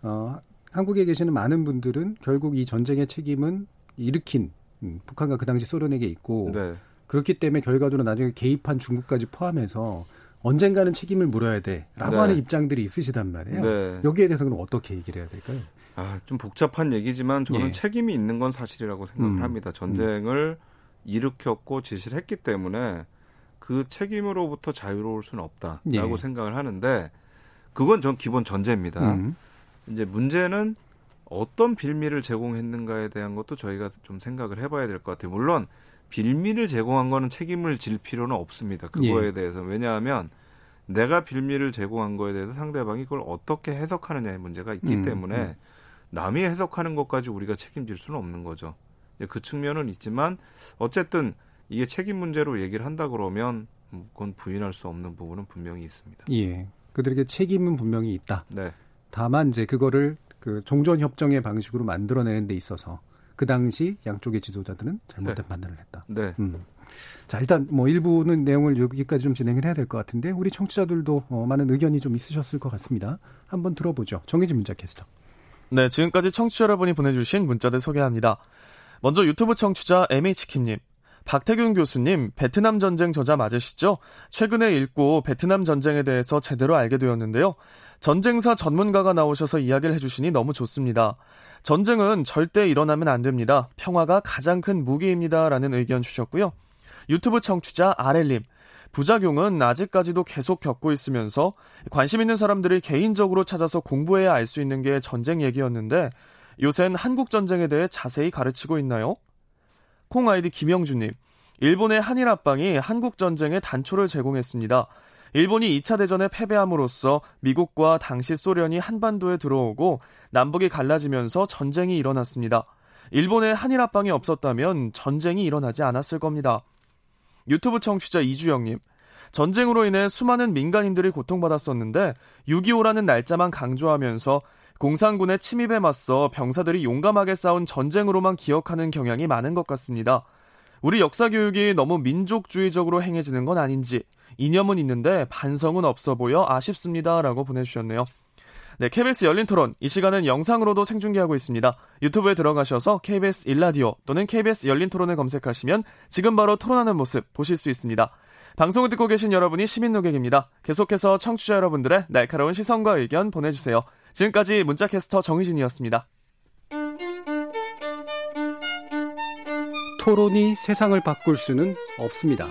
어, 한국에 계시는 많은 분들은 결국 이 전쟁의 책임은 일으킨 음, 북한과 그 당시 소련에게 있고 네. 그렇기 때문에 결과적으로 나중에 개입한 중국까지 포함해서 언젠가는 책임을 물어야 돼라고 네. 하는 입장들이 있으시단 말이에요. 네. 여기에 대해서는 어떻게 얘기를 해야 될까요? 아, 좀 복잡한 얘기지만 저는 예. 책임이 있는 건 사실이라고 생각을 음. 합니다. 전쟁을 음. 일으켰고 지시를 했기 때문에 그 책임으로부터 자유로울 수는 없다라고 예. 생각을 하는데 그건 전 기본 전제입니다. 음. 이제 문제는 어떤 빌미를 제공했는가에 대한 것도 저희가 좀 생각을 해봐야 될 것 같아요. 물론 빌미를 제공한 거는 책임을 질 필요는 없습니다. 그거에 예. 대해서 왜냐하면 내가 빌미를 제공한 거에 대해서 상대방이 그걸 어떻게 해석하느냐의 문제가 있기 음, 때문에 음. 남이 해석하는 것까지 우리가 책임질 수는 없는 거죠. 그 측면은 있지만 어쨌든 이게 책임 문제로 얘기를 한다 그러면 그건 부인할 수 없는 부분은 분명히 있습니다. 예. 그들에게 책임은 분명히 있다. 네. 다만 이제 그거를 그 종전 협정의 방식으로 만들어내는 데 있어서 그 당시 양쪽의 지도자들은 잘못된 네. 판단을 했다. 네. 음. 자, 일단 뭐 일부는 내용을 여기까지 좀 진행을 해야 될 것 같은데 우리 청취자들도 어, 많은 의견이 좀 있으셨을 것 같습니다. 한번 들어보죠. 정혜진 문자 캐스터. 네, 지금까지 청취자 여러분이 보내주신 문자들 소개합니다. 먼저 유튜브 청취자 MH킴님. 박태균 교수님, 베트남 전쟁 저자 맞으시죠? 최근에 읽고 베트남 전쟁에 대해서 제대로 알게 되었는데요. 전쟁사 전문가가 나오셔서 이야기를 해주시니 너무 좋습니다. 전쟁은 절대 일어나면 안 됩니다. 평화가 가장 큰 무기입니다. 라는 의견 주셨고요. 유튜브 청취자 아렐님. 부작용은 아직까지도 계속 겪고 있으면서 관심 있는 사람들이 개인적으로 찾아서 공부해야 알 수 있는 게 전쟁 얘기였는데 요샌 한국 전쟁에 대해 자세히 가르치고 있나요? 콩 아이디 김영주님. 일본의 한일 합방이 한국 전쟁에 단초를 제공했습니다. 일본이 2차 대전에 패배함으로써 미국과 당시 소련이 한반도에 들어오고 남북이 갈라지면서 전쟁이 일어났습니다. 일본의 한일 합방이 없었다면 전쟁이 일어나지 않았을 겁니다. 유튜브 청취자 이주영님. 전쟁으로 인해 수많은 민간인들이 고통받았었는데 6.25라는 날짜만 강조하면서 공산군의 침입에 맞서 병사들이 용감하게 싸운 전쟁으로만 기억하는 경향이 많은 것 같습니다. 우리 역사 교육이 너무 민족주의적으로 행해지는 건 아닌지 이념은 있는데 반성은 없어 보여 아쉽습니다. 라고 보내주셨네요. 네, KBS 열린 토론. 이 시간은 영상으로도 생중계하고 있습니다. 유튜브에 들어가셔서 KBS 일라디오 또는 KBS 열린 토론을 검색하시면 지금 바로 토론하는 모습 보실 수 있습니다. 방송을 듣고 계신 여러분이 시민 노객입니다. 계속해서 청취자 여러분들의 날카로운 시선과 의견 보내주세요. 지금까지 문자캐스터 정희진이었습니다. 토론이 세상을 바꿀 수는 없습니다.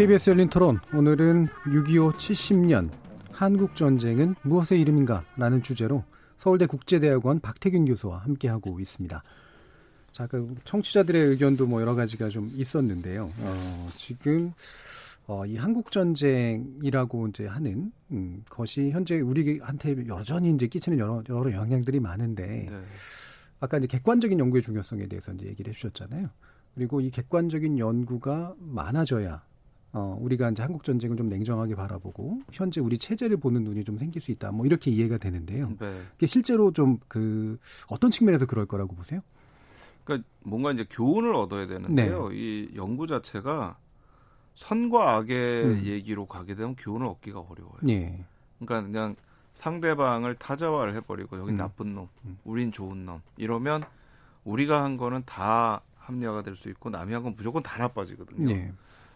KBS 열린 토론 오늘은 6.25 70년 한국 전쟁은 무엇의 이름인가 라는 주제로 서울대 국제대학원 박태균 교수와 함께하고 있습니다. 자, 그 청취자들의 의견도 뭐 여러 가지가 좀 있었는데요. 어, 지금 어, 이 한국 전쟁이라고 이제 하는 음, 것이 현재 우리한테 여전히 이제 끼치는 여러 여러 영향들이 많은데 네. 아까 이제 객관적인 연구의 중요성에 대해서 이제 얘기를 해주셨잖아요. 그리고 이 객관적인 연구가 많아져야 어, 우리가 이제 한국 전쟁을 좀 냉정하게 바라보고 현재 우리 체제를 보는 눈이 좀 생길 수 있다. 뭐 이렇게 이해가 되는데요. 네. 실제로 좀 그 어떤 측면에서 그럴 거라고 보세요? 그러니까 뭔가 이제 교훈을 얻어야 되는데요. 네. 이 연구 자체가 선과 악의 음. 얘기로 가게 되면 교훈을 얻기가 어려워요. 네. 그러니까 그냥 상대방을 타자화를 해버리고 여기 음. 나쁜 놈, 음. 우린 좋은 놈 이러면 우리가 한 거는 다 합리화가 될 수 있고 남이 한 건 무조건 다 나빠지거든요.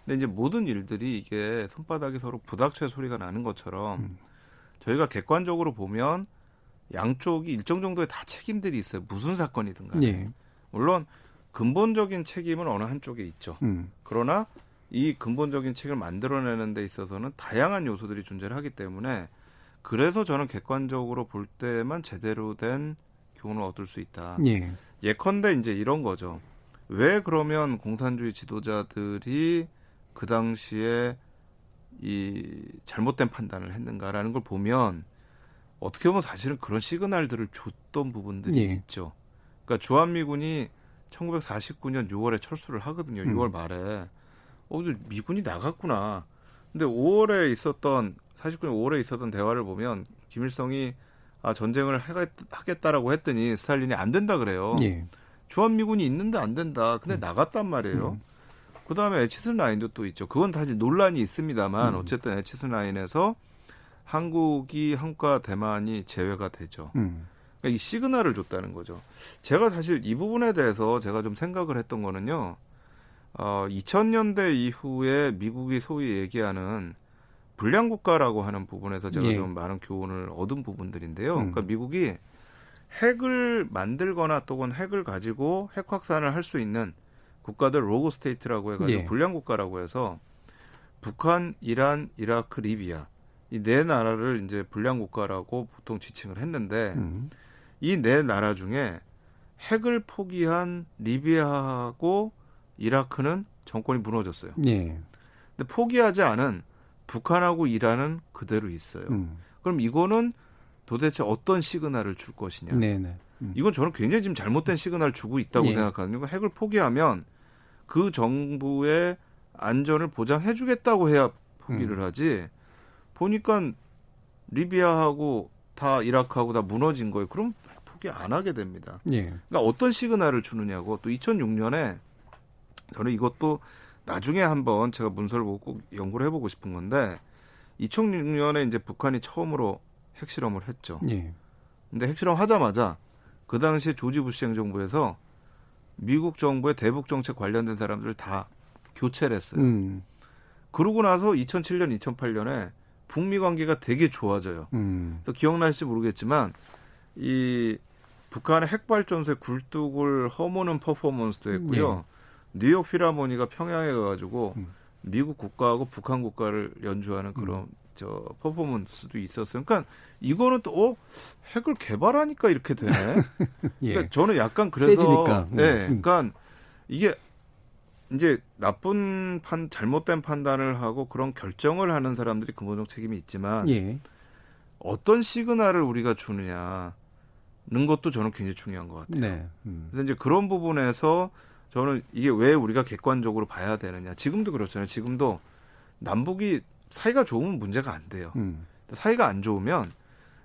네. 근데 이제 모든 일들이 이게 손바닥에 서로 부닥쳐 소리가 나는 것처럼 음. 저희가 객관적으로 보면 양쪽이 일정 정도의 다 책임들이 있어요. 무슨 사건이든 간에. 네. 물론 근본적인 책임은 어느 한쪽에 있죠. 음. 그러나 이 근본적인 책을 만들어내는 데 있어서는 다양한 요소들이 존재를 하기 때문에 그래서 저는 객관적으로 볼 때만 제대로 된 교훈을 얻을 수 있다. 예. 예컨대 이제 이런 거죠. 왜 그러면 공산주의 지도자들이 그 당시에 이 잘못된 판단을 했는가라는 걸 보면 어떻게 보면 사실은 그런 시그널들을 줬던 부분들이 예. 있죠. 그러니까 주한미군이 1949년 6월에 철수를 하거든요. 음. 6월 말에. 어, 미군이 나갔구나. 근데 5월에 있었던 49년 5월에 있었던 대화를 보면 김일성이 아 전쟁을 하겠다라고 했더니 스탈린이 안 된다 그래요. 예. 주한미군이 있는데 안 된다. 근데 음. 나갔단 말이에요. 음. 그 다음에 에치슨 라인도 또 있죠. 그건 사실 논란이 있습니다만 음. 어쨌든 에치슨 라인에서 한국이 한국과 대만이 제외가 되죠. 음. 그러니까 이 시그널을 줬다는 거죠. 제가 사실 이 부분에 대해서 제가 좀 생각을 했던 거는요. 어, 2000년대 이후에 미국이 소위 얘기하는 불량 국가라고 하는 부분에서 제가 예. 좀 많은 교훈을 얻은 부분들인데요. 음. 그러니까 미국이 핵을 만들거나 또는 핵을 가지고 핵 확산을 할 수 있는 국가들 rogue state라고 해가지고 예. 불량 국가라고 해서 북한, 이란, 이라크, 리비아 이 네 나라를 이제 불량 국가라고 보통 지칭을 했는데 음. 이 네 나라 중에 핵을 포기한 리비아하고 이라크는 정권이 무너졌어요. 예. 근데 포기하지 않은 북한하고 이란은 그대로 있어요. 음. 그럼 이거는 도대체 어떤 시그널을 줄 것이냐? 네네. 음. 이건 저는 굉장히 지금 잘못된 시그널을 주고 있다고 예. 생각하거든요. 핵을 포기하면 그 정부의 안전을 보장해주겠다고 해야 포기를 음. 하지. 보니까 리비아하고 다 이라크하고 다 무너진 거예요. 그럼 포기 안 하게 됩니다. 예. 그러니까 어떤 시그널을 주느냐고 또 2006년에 저는 이것도 나중에 한번 제가 문서를 보고 꼭 연구를 해보고 싶은 건데 2006년에 이제 북한이 처음으로 핵실험을 했죠. 예. 근데 핵실험 하자마자 그 당시에 조지 부시 행정부에서 미국 정부의 대북 정책 관련된 사람들을 다 교체를 했어요. 음. 그러고 나서 2007년, 2008년에 북미 관계가 되게 좋아져요. 음. 그래서 기억나실지 모르겠지만 이 북한의 핵발전소의 굴뚝을 허무는 퍼포먼스도 했고요. 네. 뉴욕 필하모니가 평양에 가가지고 음. 미국 국가하고 북한 국가를 연주하는 그런 음. 저 퍼포먼스도 있었어요. 그러니까 이거는 또 어, 핵을 개발하니까 이렇게 되네. 예. 그러니까 저는 약간 그래서 세지니까. 네, 음. 그러니까 이게 이제 나쁜 판 잘못된 판단을 하고 그런 결정을 하는 사람들이 근본적 책임이 있지만 예. 어떤 시그널을 우리가 주느냐 는 것도 저는 굉장히 중요한 것 같아요. 네. 음. 그래서 이제 그런 부분에서 저는 이게 왜 우리가 객관적으로 봐야 되느냐. 지금도 그렇잖아요. 지금도 남북이 사이가 좋으면 문제가 안 돼요. 음. 사이가 안 좋으면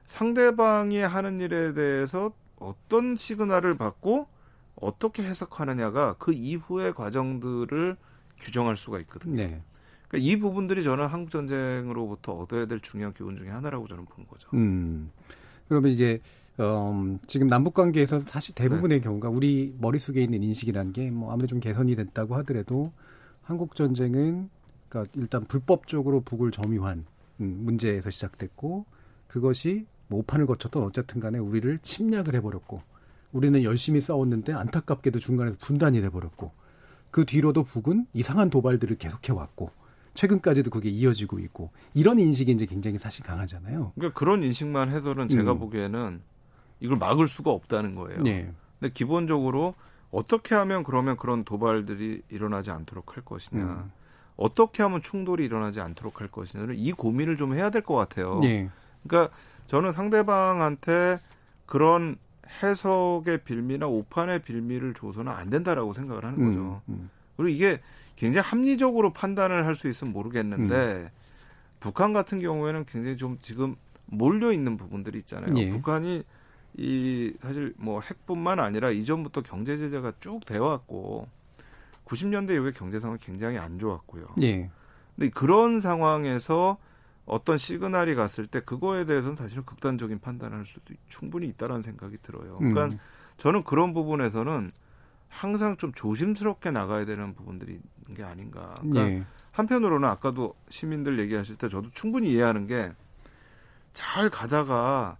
상대방이 하는 일에 대해서 어떤 시그널을 받고 어떻게 해석하느냐가 그 이후의 과정들을 규정할 수가 있거든요. 네. 그러니까 이 부분들이 저는 한국 전쟁으로부터 얻어야 될 중요한 교훈 중에 하나라고 저는 보는 거죠. 음. 그러면 이제 어, 지금 남북 관계에서 사실 대부분의 네. 경우가 우리 머릿속에 있는 인식이라는 게 뭐 아무리 좀 개선이 됐다고 하더라도 한국 전쟁은 그러니까 일단 불법적으로 북을 점유한 음, 문제에서 시작됐고 그것이 뭐 오판을 거쳤던 어쨌든 간에 우리를 침략을 해버렸고 우리는 열심히 싸웠는데 안타깝게도 중간에서 분단이 돼버렸고 그 뒤로도 북은 이상한 도발들을 계속해 왔고 최근까지도 그게 이어지고 있고 이런 인식이 이제 굉장히 사실 강하잖아요. 그러니까 그런 인식만 해서는 제가 음. 보기에는 이걸 막을 수가 없다는 거예요. 네. 근데 기본적으로 어떻게 하면 그러면 그런 도발들이 일어나지 않도록 할 것이냐. 음. 어떻게 하면 충돌이 일어나지 않도록 할 것이냐는 이 고민을 좀 해야 될 것 같아요. 네. 그러니까 저는 상대방한테 그런 해석의 빌미나 오판의 빌미를 줘서는 안 된다라고 생각을 하는 거죠. 음, 음. 그리고 이게 굉장히 합리적으로 판단을 할 수 있으면 모르겠는데 음. 북한 같은 경우에는 굉장히 좀 지금 몰려 있는 부분들이 있잖아요. 예. 북한이 이 사실 뭐 핵뿐만 아니라 이전부터 경제 제재가 쭉 되어 왔고 90년대 이후에 경제 상황이 굉장히 안 좋았고요. 예. 근데 그런 상황에서 어떤 시그널이 갔을 때 그거에 대해서는 사실 극단적인 판단을 할 수도 충분히 있다라는 생각이 들어요. 그러니까 음. 저는 그런 부분에서는 항상 좀 조심스럽게 나가야 되는 부분들이 있는 게 아닌가. 그러니까 예. 한편으로는 아까도 시민들 얘기하실 때 저도 충분히 이해하는 게 잘 가다가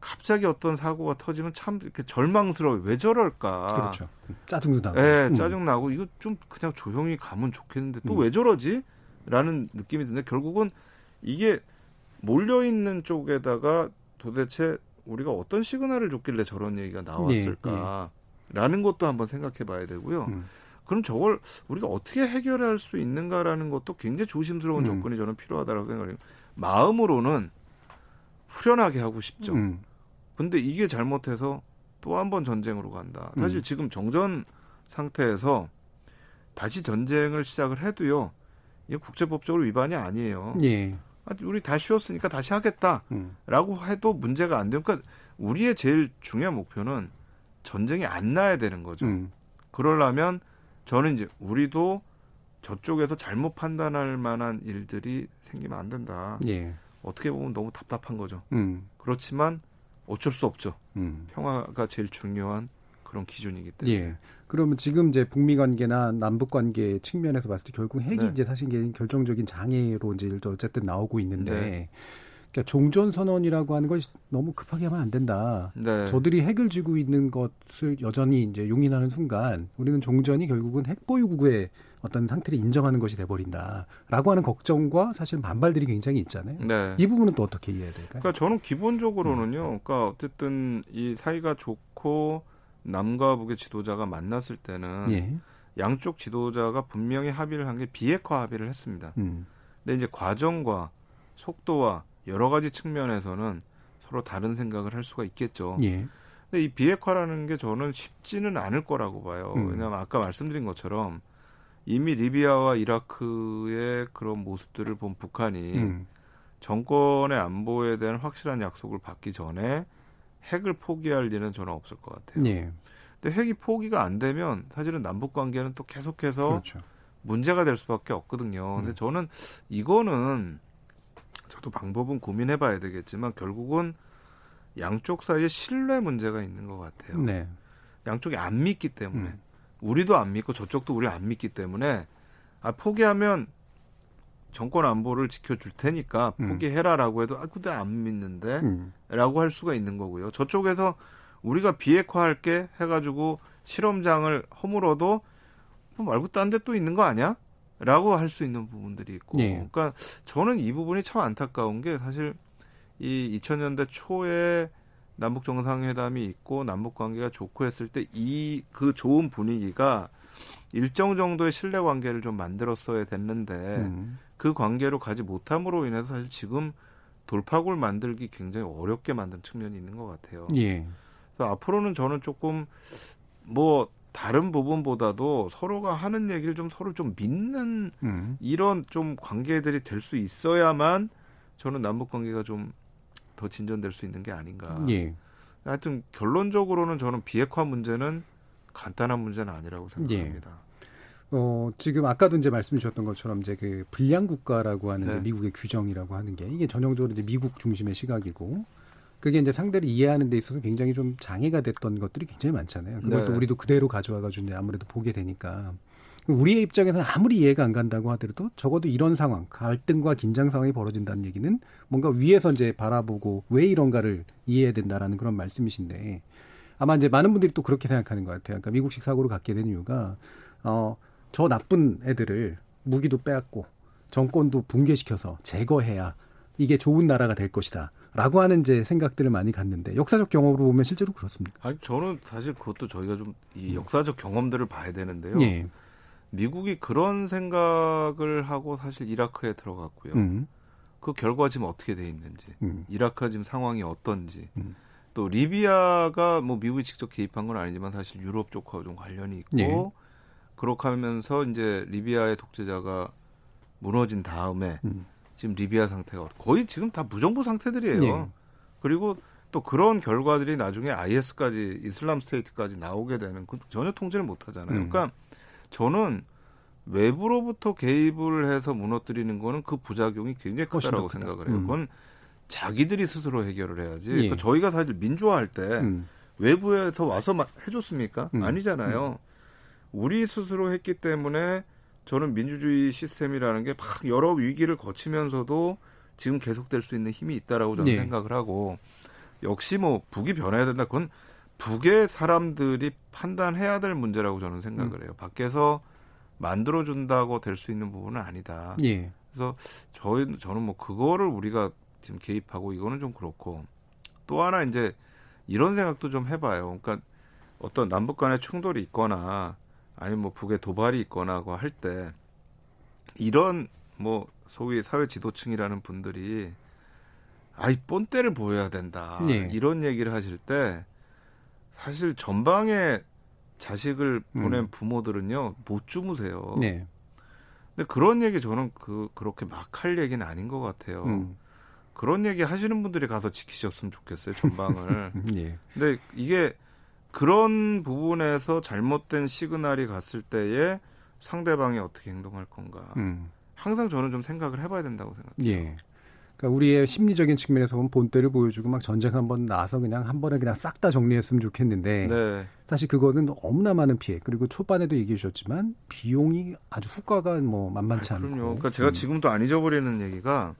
갑자기 어떤 사고가 터지면 참 이렇게 절망스러워요. 왜 저럴까? 그렇죠. 짜증도 나고. 네, 음. 짜증 나고 이거 좀 그냥 조용히 가면 좋겠는데 또왜 음. 저러지? 라는 느낌이 드는데 결국은 이게 몰려 있는 쪽에다가 도대체 우리가 어떤 시그널을 줬길래 저런 얘기가 나왔을까? 예, 예. 라는 것도 한번 생각해 봐야 되고요. 음. 그럼 저걸 우리가 어떻게 해결할 수 있는가라는 것도 굉장히 조심스러운 음. 조건이 저는 필요하다고 생각해요. 마음으로는 후련하게 하고 싶죠. 음. 근데 이게 잘못해서 또 한 번 전쟁으로 간다. 사실 음. 지금 정전 상태에서 다시 전쟁을 시작을 해도요. 이거 국제법적으로 위반이 아니에요. 예. 우리 다 쉬었으니까 다시 하겠다라고 음. 해도 문제가 안 돼요. 그러니까 우리의 제일 중요한 목표는 전쟁이 안 나야 되는 거죠. 음. 그러려면 저는 이제 우리도 저쪽에서 잘못 판단할 만한 일들이 생기면 안 된다. 예. 어떻게 보면 너무 답답한 거죠. 음. 그렇지만 어쩔 수 없죠. 음. 평화가 제일 중요한 그런 기준이기 때문에. 예. 그러면 지금 이제 북미 관계나 남북 관계 측면에서 봤을 때 결국 핵이 네. 이제 사실 결정적인 장애로 이제 어쨌든 나오고 있는데 네. 그러니까 종전 선언이라고 하는 것이 너무 급하게 하면 안 된다. 네. 저들이 핵을 쥐고 있는 것을 여전히 이제 용인하는 순간 우리는 종전이 결국은 핵 보유국의 어떤 상태를 인정하는 것이 돼버린다라고 하는 걱정과 사실 반발들이 굉장히 있잖아요. 네. 이 부분은 또 어떻게 이해해야 될까요? 그러니까 저는 기본적으로는요. 음. 그러니까 어쨌든 이 사이가 좋고 남과 북의 지도자가 만났을 때는 예. 양쪽 지도자가 분명히 합의를 한 게 비핵화 합의를 했습니다. 음. 근데 이제 과정과 속도와 여러 가지 측면에서는 서로 다른 생각을 할 수가 있겠죠. 예. 근데 이 비핵화라는 게 저는 쉽지는 않을 거라고 봐요. 음. 왜냐하면 아까 말씀드린 것처럼 이미 리비아와 이라크의 그런 모습들을 본 북한이 음. 정권의 안보에 대한 확실한 약속을 받기 전에 핵을 포기할 리는 저는 없을 것 같아요. 예. 근데 핵이 포기가 안 되면 사실은 남북 관계는 또 계속해서 그렇죠. 문제가 될 수밖에 없거든요. 근데 음. 저는 이거는 저도 방법은 고민해 봐야 되겠지만 결국은 양쪽 사이에 신뢰 문제가 있는 것 같아요. 네. 양쪽이 안 믿기 때문에 음. 우리도 안 믿고 저쪽도 우리 안 믿기 때문에 아 포기하면 정권 안보를 지켜줄 테니까 음. 포기해라라고 해도 아 근데 안 믿는데라고 음. 할 수가 있는 거고요. 저쪽에서 우리가 비핵화할 게 해가지고 실험장을 허물어도 뭐 말고 딴 데 또 있는 거 아니야? 라고 할 수 있는 부분들이 있고. 네. 그러니까 저는 이 부분이 참 안타까운 게 사실 이 2000년대 초에 남북 정상회담이 있고 남북 관계가 좋고 했을 때 이 그 좋은 분위기가 일정 정도의 신뢰 관계를 좀 만들었어야 됐는데 음. 그 관계로 가지 못함으로 인해서 사실 지금 돌파구를 만들기 굉장히 어렵게 만든 측면이 있는 것 같아요. 예. 그래서 앞으로는 저는 조금 뭐 다른 부분보다도 서로가 하는 얘기를 좀 서로 좀 믿는 음. 이런 좀 관계들이 될 수 있어야만 저는 남북 관계가 좀 더 진전될 수 있는 게 아닌가. 예. 하여튼 결론적으로는 저는 비핵화 문제는 간단한 문제는 아니라고 생각합니다. 예. 어, 지금 아까도 이제 말씀 주셨던 것처럼 이제 그 불량 국가라고 하는 네. 미국의 규정이라고 하는 게 이게 전형적으로 이제 미국 중심의 시각이고 그게 이제 상대를 이해하는 데 있어서 굉장히 좀 장애가 됐던 것들이 굉장히 많잖아요. 그것도 네. 우리도 그대로 가져와가지고 이제 아무래도 보게 되니까. 우리의 입장에서는 아무리 이해가 안 간다고 하더라도 적어도 이런 상황, 갈등과 긴장 상황이 벌어진다는 얘기는 뭔가 위에서 이제 바라보고 왜 이런가를 이해해야 된다라는 그런 말씀이신데 아마 이제 많은 분들이 또 그렇게 생각하는 것 같아요. 그러니까 미국식 사고를 갖게 된 이유가 어, 저 나쁜 애들을 무기도 빼앗고 정권도 붕괴시켜서 제거해야 이게 좋은 나라가 될 것이다. 라고 하는 이제 생각들을 많이 갖는데 역사적 경험으로 보면 실제로 그렇습니까? 아니 저는 사실 그것도 저희가 좀 이 역사적 경험들을 봐야 되는데요. 예. 미국이 그런 생각을 하고 사실 이라크에 들어갔고요. 음. 그 결과 지금 어떻게 돼 있는지, 음. 이라크 지금 상황이 어떤지, 음. 또 리비아가 뭐 미국이 직접 개입한 건 아니지만 사실 유럽 쪽과 좀 관련이 있고 예. 그렇게 하면서 이제 리비아의 독재자가 무너진 다음에 음. 지금 리비아 상태가 거의 지금 다 무정부 상태들이에요. 네. 그리고 또 그런 결과들이 나중에 IS까지 이슬람 스테이트까지 나오게 되는 그 전혀 통제를 못 하잖아요. 음. 그러니까 저는 외부로부터 개입을 해서 무너뜨리는 거는 그 부작용이 굉장히 크다라고 생각을 해요. 음. 그건 자기들이 스스로 해결을 해야지. 예. 그러니까 저희가 사실 민주화할 때 음. 외부에서 와서 해줬습니까? 음. 아니잖아요. 음. 우리 스스로 했기 때문에 저는 민주주의 시스템이라는 게 막 여러 위기를 거치면서도 지금 계속될 수 있는 힘이 있다라고 저는 네. 생각을 하고 역시 뭐 북이 변해야 된다 그건 북의 사람들이 판단해야 될 문제라고 저는 생각을 음. 해요. 밖에서 만들어 준다고 될 수 있는 부분은 아니다. 예. 그래서 저희 저는 뭐 그거를 우리가 지금 개입하고 이거는 좀 그렇고 또 하나 이제 이런 생각도 좀 해봐요. 그러니까 어떤 남북 간의 충돌이 있거나 아니면 뭐 북에 도발이 있거나 할 때 이런 뭐 소위 사회 지도층이라는 분들이 아이 뻔때를 보여야 된다 네. 이런 얘기를 하실 때 사실 전방에 자식을 보낸 음. 부모들은요 못 주무세요. 네. 근데 그런 얘기 저는 그 그렇게 막 할 얘기는 아닌 것 같아요. 음. 그런 얘기 하시는 분들이 가서 지키셨으면 좋겠어요 전방을. 예. 근데 이게 그런 부분에서 잘못된 시그널이 갔을 때에 상대방이 어떻게 행동할 건가. 음. 항상 저는 좀 생각을 해봐야 된다고 생각해요. 예. 그러니까 우리의 심리적인 측면에서 보면 본때를 보여주고 막 전쟁 한 번 나서 그냥 한 번에 그냥 싹 다 정리했으면 좋겠는데 네. 사실 그거는 너무나 많은 피해 그리고 초반에도 얘기해 주셨지만 비용이 아주 후과가 뭐 만만치 않고. 그럼요. 그러니까 제가 음. 지금도 안 잊어버리는 얘기가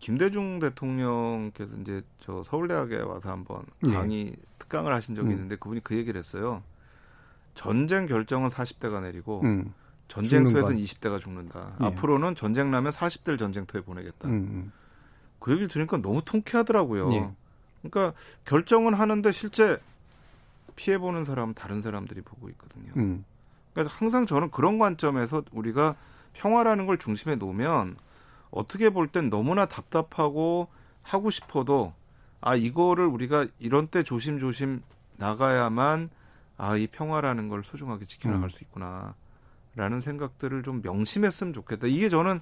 김대중 대통령께서 이제 저 서울대학에 와서 한번 네. 강의 네. 특강을 하신 적이 음. 있는데 그분이 그 얘기를 했어요. 전쟁 결정은 40대가 내리고 음. 전쟁터에서는 20대가 죽는다. 예. 앞으로는 전쟁 나면 40대를 전쟁터에 보내겠다. 음, 음. 그 얘기를 들으니까 너무 통쾌하더라고요. 예. 그러니까 결정은 하는데 실제 피해 보는 사람은 다른 사람들이 보고 있거든요. 음. 그래서 항상 저는 그런 관점에서 우리가 평화라는 걸 중심에 놓으면 어떻게 볼 땐 너무나 답답하고 하고 싶어도 아 이거를 우리가 이런 때 조심조심 나가야만 아 이 평화라는 걸 소중하게 지켜나갈 음. 수 있구나. 라는 생각들을 좀 명심했으면 좋겠다. 이게 저는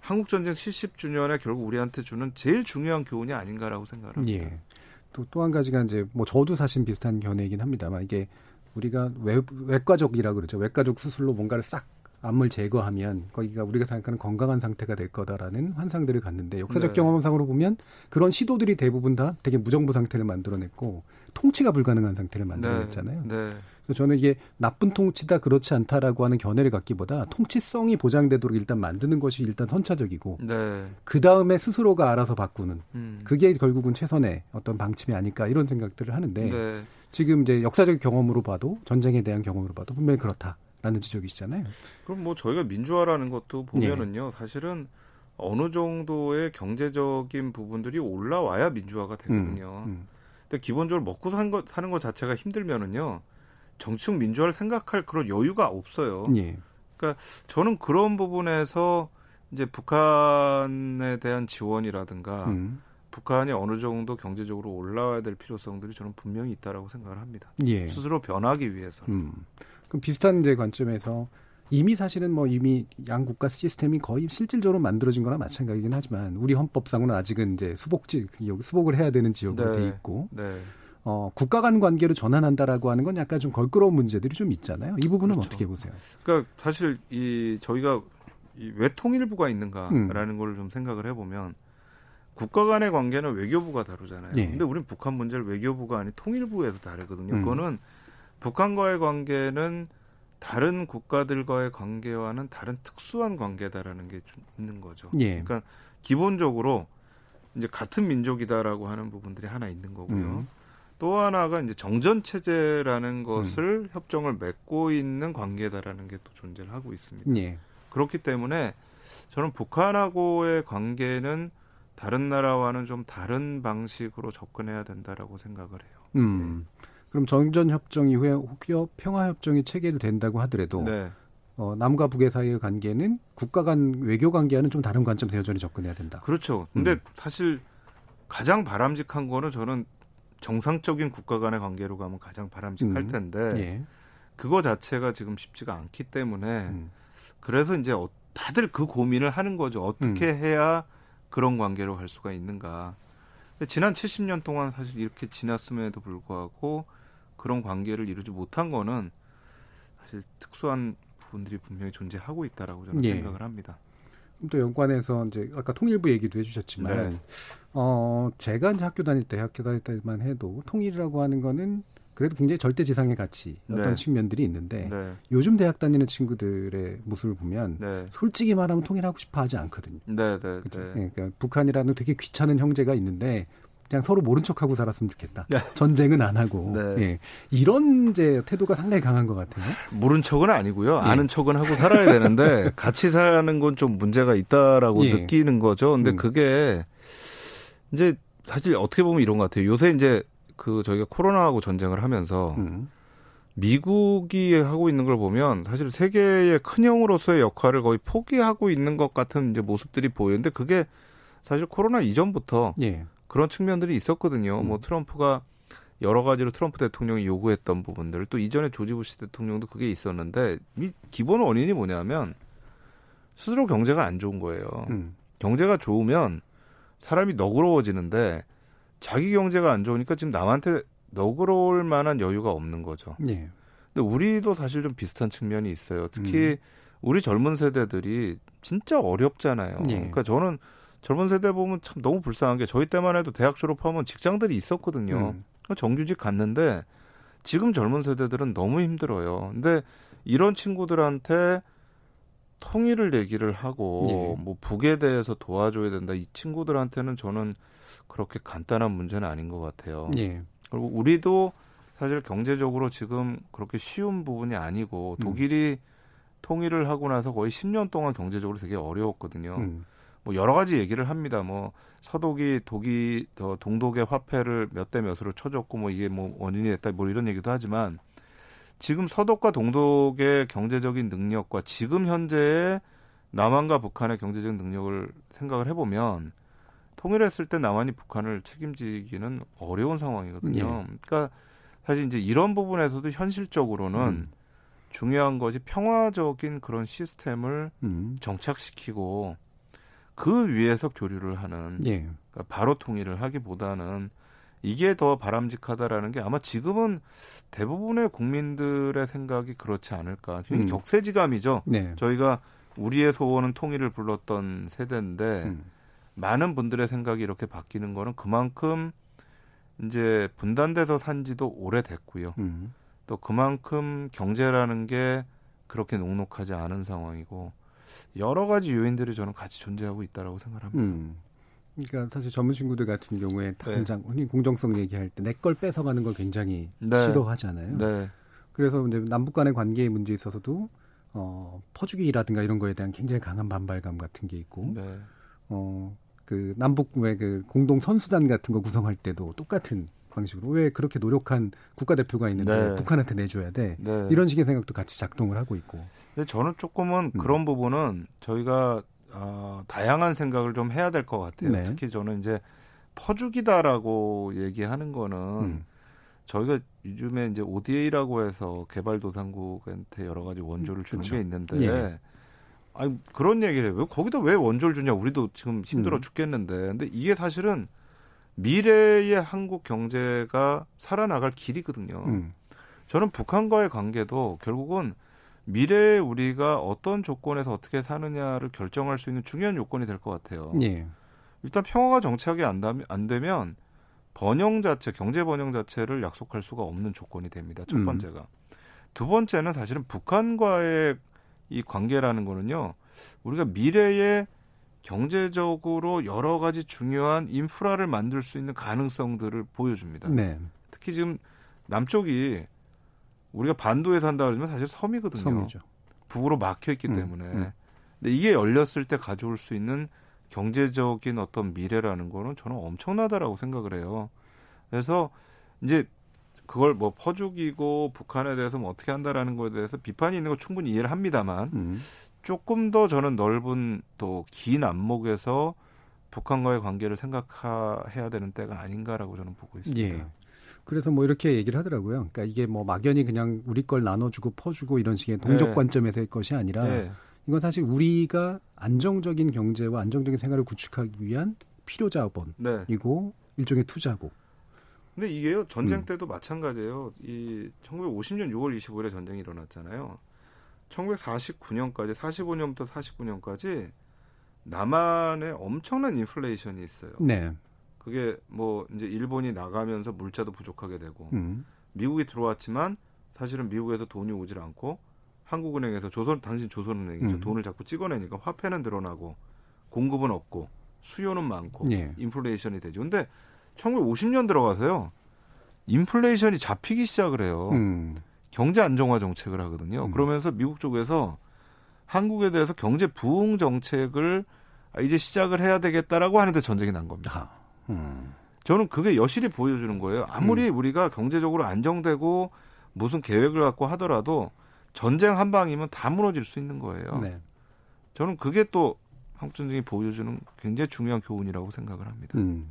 한국 전쟁 70주년에 결국 우리한테 주는 제일 중요한 교훈이 아닌가라고 생각을 합니다. 예. 또또 한 가지가 이제 뭐 저도 사실 비슷한 견해이긴 합니다만 이게 우리가 외, 외과적이라 그러죠. 외과적 수술로 뭔가를 싹 암을 제거하면 거기가 우리가 생각하는 건강한 상태가 될 거다라는 환상들을 갖는데 역사적 네. 경험상으로 보면 그런 시도들이 대부분 다 되게 무정부 상태를 만들어냈고 통치가 불가능한 상태를 만들어냈잖아요. 네. 네. 그래서 저는 이게 나쁜 통치다 그렇지 않다라고 하는 견해를 갖기보다 통치성이 보장되도록 일단 만드는 것이 일단 선차적이고 네. 그 다음에 스스로가 알아서 바꾸는 음. 그게 결국은 최선의 어떤 방침이 아닐까 이런 생각들을 하는데 네. 지금 이제 역사적 경험으로 봐도 전쟁에 대한 경험으로 봐도 분명히 그렇다. 라는 지적이시잖아요. 그럼 뭐 저희가 민주화라는 것도 보면은요, 예. 사실은 어느 정도의 경제적인 부분들이 올라와야 민주화가 되거든요. 음, 음. 근데 기본적으로 먹고 사는 것, 사는 것 자체가 힘들면은요, 정치적 민주화를 생각할 그런 여유가 없어요. 예. 그러니까 저는 그런 부분에서 이제 북한에 대한 지원이라든가 음. 북한이 어느 정도 경제적으로 올라와야 될 필요성들이 저는 분명히 있다라고 생각을 합니다. 예. 스스로 변하기 위해서. 음. 그럼 비슷한 이제 관점에서 이미 사실은 뭐 이미 양 국가 시스템이 거의 실질적으로 만들어진 거나 마찬가지긴 하지만 우리 헌법상으로는 아직은 이제 수복지 수복을 해야 되는 지역으로 네. 돼 있고 네. 어, 국가 간 관계로 전환한다라고 하는 건 약간 좀 걸끄러운 문제들이 좀 있잖아요. 이 부분은 그렇죠. 어떻게 보세요? 그러니까 사실 이 저희가 이 왜 통일부가 있는가라는 음. 걸좀 생각을 해보면 국가 간의 관계는 외교부가 다루잖아요. 네. 근데 우리는 북한 문제를 외교부가 아닌 통일부에서 다루거든요. 음. 그거는 북한과의 관계는 다른 국가들과의 관계와는 다른 특수한 관계다라는 게 좀 있는 거죠. 예. 그러니까 기본적으로 이제 같은 민족이다라고 하는 부분들이 하나 있는 거고요. 음. 또 하나가 이제 정전 체제라는 것을 음. 협정을 맺고 있는 관계다라는 게 또 존재를 하고 있습니다. 예. 그렇기 때문에 저는 북한하고의 관계는 다른 나라와는 좀 다른 방식으로 접근해야 된다라고 생각을 해요. 음. 네. 그럼 정전 협정 이후에 혹여 평화 협정이 체결된다고 하더라도 네. 어, 남과 북의 사이의 관계는 국가 간 외교 관계와는 좀 다른 관점에서 여전히 접근해야 된다. 그렇죠. 근데 음. 사실 가장 바람직한 거는 저는 정상적인 국가 간의 관계로 가면 가장 바람직할 음. 텐데 예. 그거 자체가 지금 쉽지가 않기 때문에 음. 그래서 이제 어, 다들 그 고민을 하는 거죠. 어떻게 음. 해야 그런 관계로 갈 수가 있는가. 지난 70년 동안 사실 이렇게 지났음에도 불구하고 그런 관계를 이루지 못한 거는 사실 특수한 부분들이 분명히 존재하고 있다라고 저는 예. 생각을 합니다. 또 연관해서 이제 아까 통일부 얘기도 해주셨지만 네. 어 제가 이제 학교 다닐 때 학교 다닐 때만 해도 통일이라고 하는 거는 그래도 굉장히 절대지상의 가치 어떤 네. 측면들이 있는데 네. 요즘 대학 다니는 친구들의 모습을 보면 네. 솔직히 말하면 통일하고 싶어 하지 않거든요. 네, 네, 그렇죠? 그러니까 북한이라는 되게 귀찮은 형제가 있는데 그냥 서로 모른 척하고 살았으면 좋겠다. 네. 전쟁은 안 하고 네. 예. 이런 이제 태도가 상당히 강한 것 같아요. 모른 척은 아니고요. 예. 아는 척은 하고 살아야 되는데 같이 사는 건 좀 문제가 있다라고 예. 느끼는 거죠. 근데 음. 그게 이제 사실 어떻게 보면 이런 것 같아요. 요새 이제 그 저희가 코로나하고 전쟁을 하면서 음. 미국이 하고 있는 걸 보면 사실 세계의 큰 형으로서의 역할을 거의 포기하고 있는 것 같은 이제 모습들이 보이는데 그게 사실 코로나 이전부터 예. 그런 측면들이 있었거든요. 뭐 음. 뭐 트럼프가 여러 가지로 트럼프 대통령이 요구했던 부분들 또 이전에 조지 부시 대통령도 그게 있었는데 이 기본 원인이 뭐냐면 스스로 경제가 안 좋은 거예요. 음. 경제가 좋으면 사람이 너그러워지는데 자기 경제가 안 좋으니까 지금 남한테 너그러울 만한 여유가 없는 거죠. 예. 근데 우리도 사실 좀 비슷한 측면이 있어요. 특히 음. 우리 젊은 세대들이 진짜 어렵잖아요. 예. 그러니까 저는 젊은 세대 보면 참 너무 불쌍한 게 저희 때만 해도 대학 졸업하면 직장들이 있었거든요. 음. 정규직 갔는데 지금 젊은 세대들은 너무 힘들어요. 근데 이런 친구들한테 통일을 얘기를 하고 예. 뭐 북에 대해서 도와줘야 된다. 이 친구들한테는 저는 그렇게 간단한 문제는 아닌 것 같아요. 예. 그리고 우리도 사실 경제적으로 지금 그렇게 쉬운 부분이 아니고 음. 독일이 음. 통일을 하고 나서 거의 10년 동안 경제적으로 되게 어려웠거든요. 음. 뭐 여러 가지 얘기를 합니다. 뭐 서독이 독이 더 동독의 화폐를 몇 대 몇으로 쳐줬고 뭐 이게 뭐 원인이 됐다 뭐 이런 얘기도 하지만 지금 서독과 동독의 경제적인 능력과 지금 현재의 남한과 북한의 경제적 능력을 생각을 해보면 통일했을 때 남한이 북한을 책임지기는 어려운 상황이거든요. 예. 그러니까 사실 이제 이런 부분에서도 현실적으로는 음. 중요한 것이 평화적인 그런 시스템을 음. 정착시키고 그 위에서 교류를 하는 예. 그러니까 바로 통일을 하기보다는 이게 더 바람직하다라는 게 아마 지금은 대부분의 국민들의 생각이 그렇지 않을까. 음. 격세지감이죠. 네. 저희가 우리의 소원은 통일을 불렀던 세대인데 음. 많은 분들의 생각이 이렇게 바뀌는 거는 그만큼 이제 분단돼서 산 지도 오래됐고요. 음. 또 그만큼 경제라는 게 그렇게 녹록하지 않은 상황이고 여러 가지 요인들이 저는 같이 존재하고 있다라고 생각합니다. 음. 그러니까 사실 전문 친구들 같은 경우에 네. 당장 네. 공정성 얘기할 때 내 걸 뺏어가는 걸 굉장히 네. 싫어하잖아요. 네. 그래서 이제 남북 간의 관계의 문제에 있어서도 어, 퍼주기라든가 이런 거에 대한 굉장히 강한 반발감 같은 게 있고, 네. 어, 그 남북 의그 공동 선수단 같은 거 구성할 때도 똑같은 방식으로 왜 그렇게 노력한 국가대표가 있는데 네. 북한한테 내줘야 돼 네. 이런 식의 생각도 같이 작동을 하고 있고. 근데 저는 조금은 음. 그런 부분은 저희가 어, 다양한 생각을 좀 해야 될 것 같아요. 네. 특히 저는 이제 퍼주기다라고 얘기하는 거는 음. 저희가 요즘에 이제 ODA라고 해서 개발도상국한테 여러 가지 원조를 주는 그렇죠. 게 있는데 예. 아니 그런 얘기를 해요. 거기다 왜 원조를 주냐? 우리도 지금 힘들어 음. 죽겠는데. 근데 이게 사실은 미래의 한국 경제가 살아나갈 길이거든요. 음. 저는 북한과의 관계도 결국은 미래에 우리가 어떤 조건에서 어떻게 사느냐를 결정할 수 있는 중요한 요건이 될 것 같아요. 예. 일단 평화가 정착이 안, 안 되면 번영 자체, 경제 번영 자체를 약속할 수가 없는 조건이 됩니다. 첫 음. 번째가. 음. 두 번째는 사실은 북한과의 이 관계라는 거는요. 우리가 미래에 경제적으로 여러 가지 중요한 인프라를 만들 수 있는 가능성들을 보여줍니다. 네. 특히 지금 남쪽이 우리가 반도에 산다 그러면 사실 섬이거든요. 섬이죠. 북으로 막혀 있기 음, 때문에. 음. 근데 이게 열렸을 때 가져올 수 있는 경제적인 어떤 미래라는 거는 저는 엄청나다라고 생각을 해요. 그래서 이제 그걸 뭐 퍼주기고 북한에 대해서 뭐 어떻게 한다라는 거에 대해서 비판이 있는 거 충분히 이해를 합니다만 음. 조금 더 저는 넓은 또 긴 안목에서 북한과의 관계를 생각해야 되는 때가 아닌가라고 저는 보고 있습니다. 예. 그래서 뭐 이렇게 얘기를 하더라고요. 그러니까 이게 뭐 막연히 그냥 우리 걸 나눠주고 퍼주고 이런 식의 동적 네. 관점에서의 것이 아니라 네. 이건 사실 우리가 안정적인 경제와 안정적인 생활을 구축하기 위한 필요 자본이고 네. 일종의 투자고. 근데 이게요 전쟁 음. 때도 음. 마찬가지예요. 이 1950년 6월 25일에 전쟁이 일어났잖아요. 1949년까지 45년부터 49년까지 남한에 엄청난 인플레이션이 있어요. 네. 그게 뭐 이제 일본이 나가면서 물자도 부족하게 되고 음. 미국이 들어왔지만 사실은 미국에서 돈이 오질 않고 한국은행에서 조선 당신 조선은행이죠 음. 돈을 자꾸 찍어내니까 화폐는 늘어나고 공급은 없고 수요는 많고 네. 인플레이션이 되죠. 근데 1950년 들어가서요 인플레이션이 잡히기 시작을 해요. 음. 경제 안정화 정책을 하거든요. 음. 그러면서 미국 쪽에서 한국에 대해서 경제 부흥 정책을 이제 시작을 해야 되겠다라고 하는데 전쟁이 난 겁니다. 음. 저는 그게 여실히 보여주는 거예요. 아무리 음. 우리가 경제적으로 안정되고 무슨 계획을 갖고 하더라도 전쟁 한 방이면 다 무너질 수 있는 거예요. 네. 저는 그게 또 한국 전쟁이 보여주는 굉장히 중요한 교훈이라고 생각을 합니다. 음.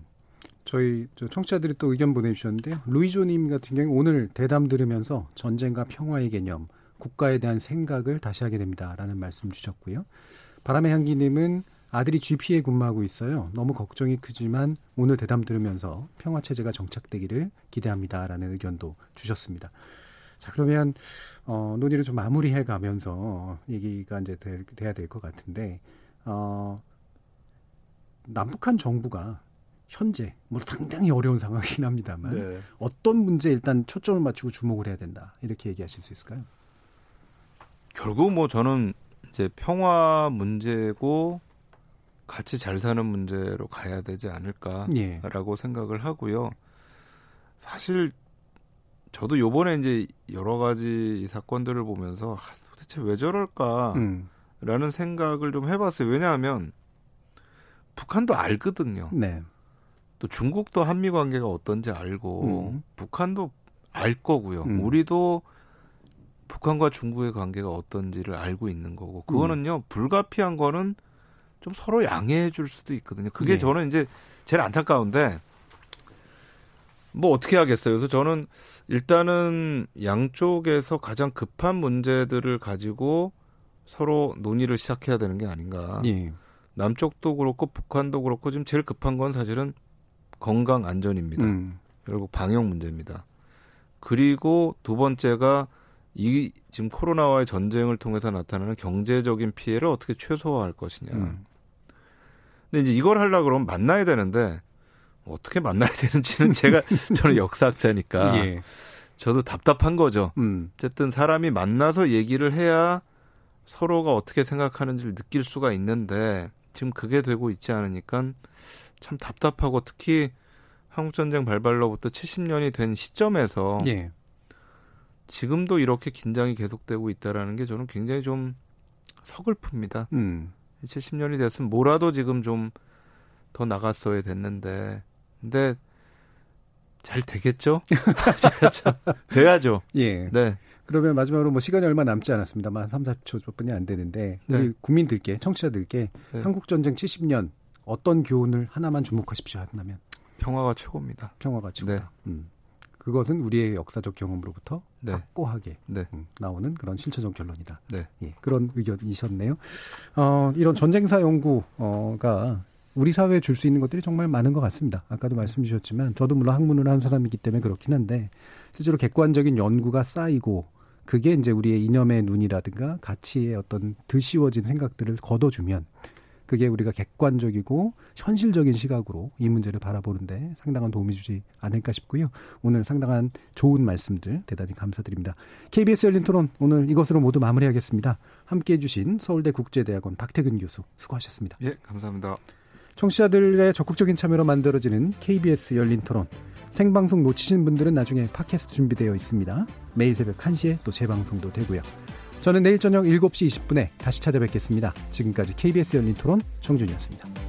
저희 청취자들이 또 의견 보내주셨는데요. 루이조님 같은 경우 오늘 대담 들으면서 전쟁과 평화의 개념, 국가에 대한 생각을 다시 하게 됩니다라는 말씀 주셨고요. 바람의 향기님은 아들이 GP에 근무하고 있어요. 너무 걱정이 크지만 오늘 대담 들으면서 평화 체제가 정착되기를 기대합니다라는 의견도 주셨습니다. 자 그러면 어, 논의를 좀 마무리해 가면서 얘기가 이제 될, 돼야 될 것 같은데 어, 남북한 정부가 현재 뭐 상당히 어려운 상황이긴 합니다만 네. 어떤 문제 일단 초점을 맞추고 주목을 해야 된다 이렇게 얘기하실 수 있을까요? 결국 뭐 저는 이제 평화 문제고 같이 잘 사는 문제로 가야 되지 않을까라고 예. 생각을 하고요. 사실 저도 요번에 이제 여러 가지 사건들을 보면서 아, 도대체 왜 저럴까라는 음. 생각을 좀 해봤어요. 왜냐하면 북한도 알거든요. 네. 또 중국도 한미 관계가 어떤지 알고 음. 북한도 알 거고요. 음. 우리도 북한과 중국의 관계가 어떤지를 알고 있는 거고 그거는요 음. 불가피한 거는 좀 서로 양해해 줄 수도 있거든요. 그게 네. 저는 이제 제일 안타까운데 뭐 어떻게 하겠어요. 그래서 저는 일단은 양쪽에서 가장 급한 문제들을 가지고 서로 논의를 시작해야 되는 게 아닌가. 예. 남쪽도 그렇고 북한도 그렇고 지금 제일 급한 건 사실은 건강 안전입니다. 음. 결국 방역 문제입니다. 그리고 두 번째가 이 지금 코로나와의 전쟁을 통해서 나타나는 경제적인 피해를 어떻게 최소화할 것이냐. 음. 근데 이제 이걸 하려 그러면 만나야 되는데 어떻게 만나야 되는지는 제가 저는 역사학자니까 예. 저도 답답한 거죠. 음. 어쨌든 사람이 만나서 얘기를 해야 서로가 어떻게 생각하는지를 느낄 수가 있는데 지금 그게 되고 있지 않으니까 참 답답하고 특히 한국 전쟁 발발로부터 70년이 된 시점에서 예. 지금도 이렇게 긴장이 계속되고 있다라는 게 저는 굉장히 좀 서글픕니다. 음. 70년이 됐으면 뭐라도 지금 좀 더 나갔어야 됐는데 근데 잘 되겠죠? 돼야죠. 예. 네. 그러면 마지막으로 뭐 시간이 얼마 남지 않았습니다만 3, 4초 뿐이 안 되는데 우리 네. 국민들께 청취자들께 네. 한국 전쟁 70년 어떤 교훈을 하나만 주목하십시오 한다면 평화가 최고입니다. 평화가 최고다. 네. 음. 그것은 우리의 역사적 경험으로부터 네. 확고하게 네. 음, 나오는 그런 실체적 결론이다. 네. 예, 그런 의견이셨네요. 어, 이런 전쟁사 연구가 우리 사회에 줄 수 있는 것들이 정말 많은 것 같습니다. 아까도 말씀 주셨지만 저도 물론 학문을 하는 사람이기 때문에 그렇긴 한데 실제로 객관적인 연구가 쌓이고 그게 이제 우리의 이념의 눈이라든가 가치의 어떤 드시워진 생각들을 걷어주면 그게 우리가 객관적이고 현실적인 시각으로 이 문제를 바라보는데 상당한 도움이 주지 않을까 싶고요. 오늘 상당한 좋은 말씀들 대단히 감사드립니다. KBS 열린 토론 오늘 이것으로 모두 마무리하겠습니다. 함께 해주신 서울대 국제대학원 박태근 교수 수고하셨습니다. 예, 감사합니다. 청취자들의 적극적인 참여로 만들어지는 KBS 열린 토론. 생방송 놓치신 분들은 나중에 팟캐스트 준비되어 있습니다. 매일 새벽 1시에 또 재방송도 되고요. 저는 내일 저녁 7시 20분에 다시 찾아뵙겠습니다. 지금까지 KBS 열린 토론 정준이었습니다.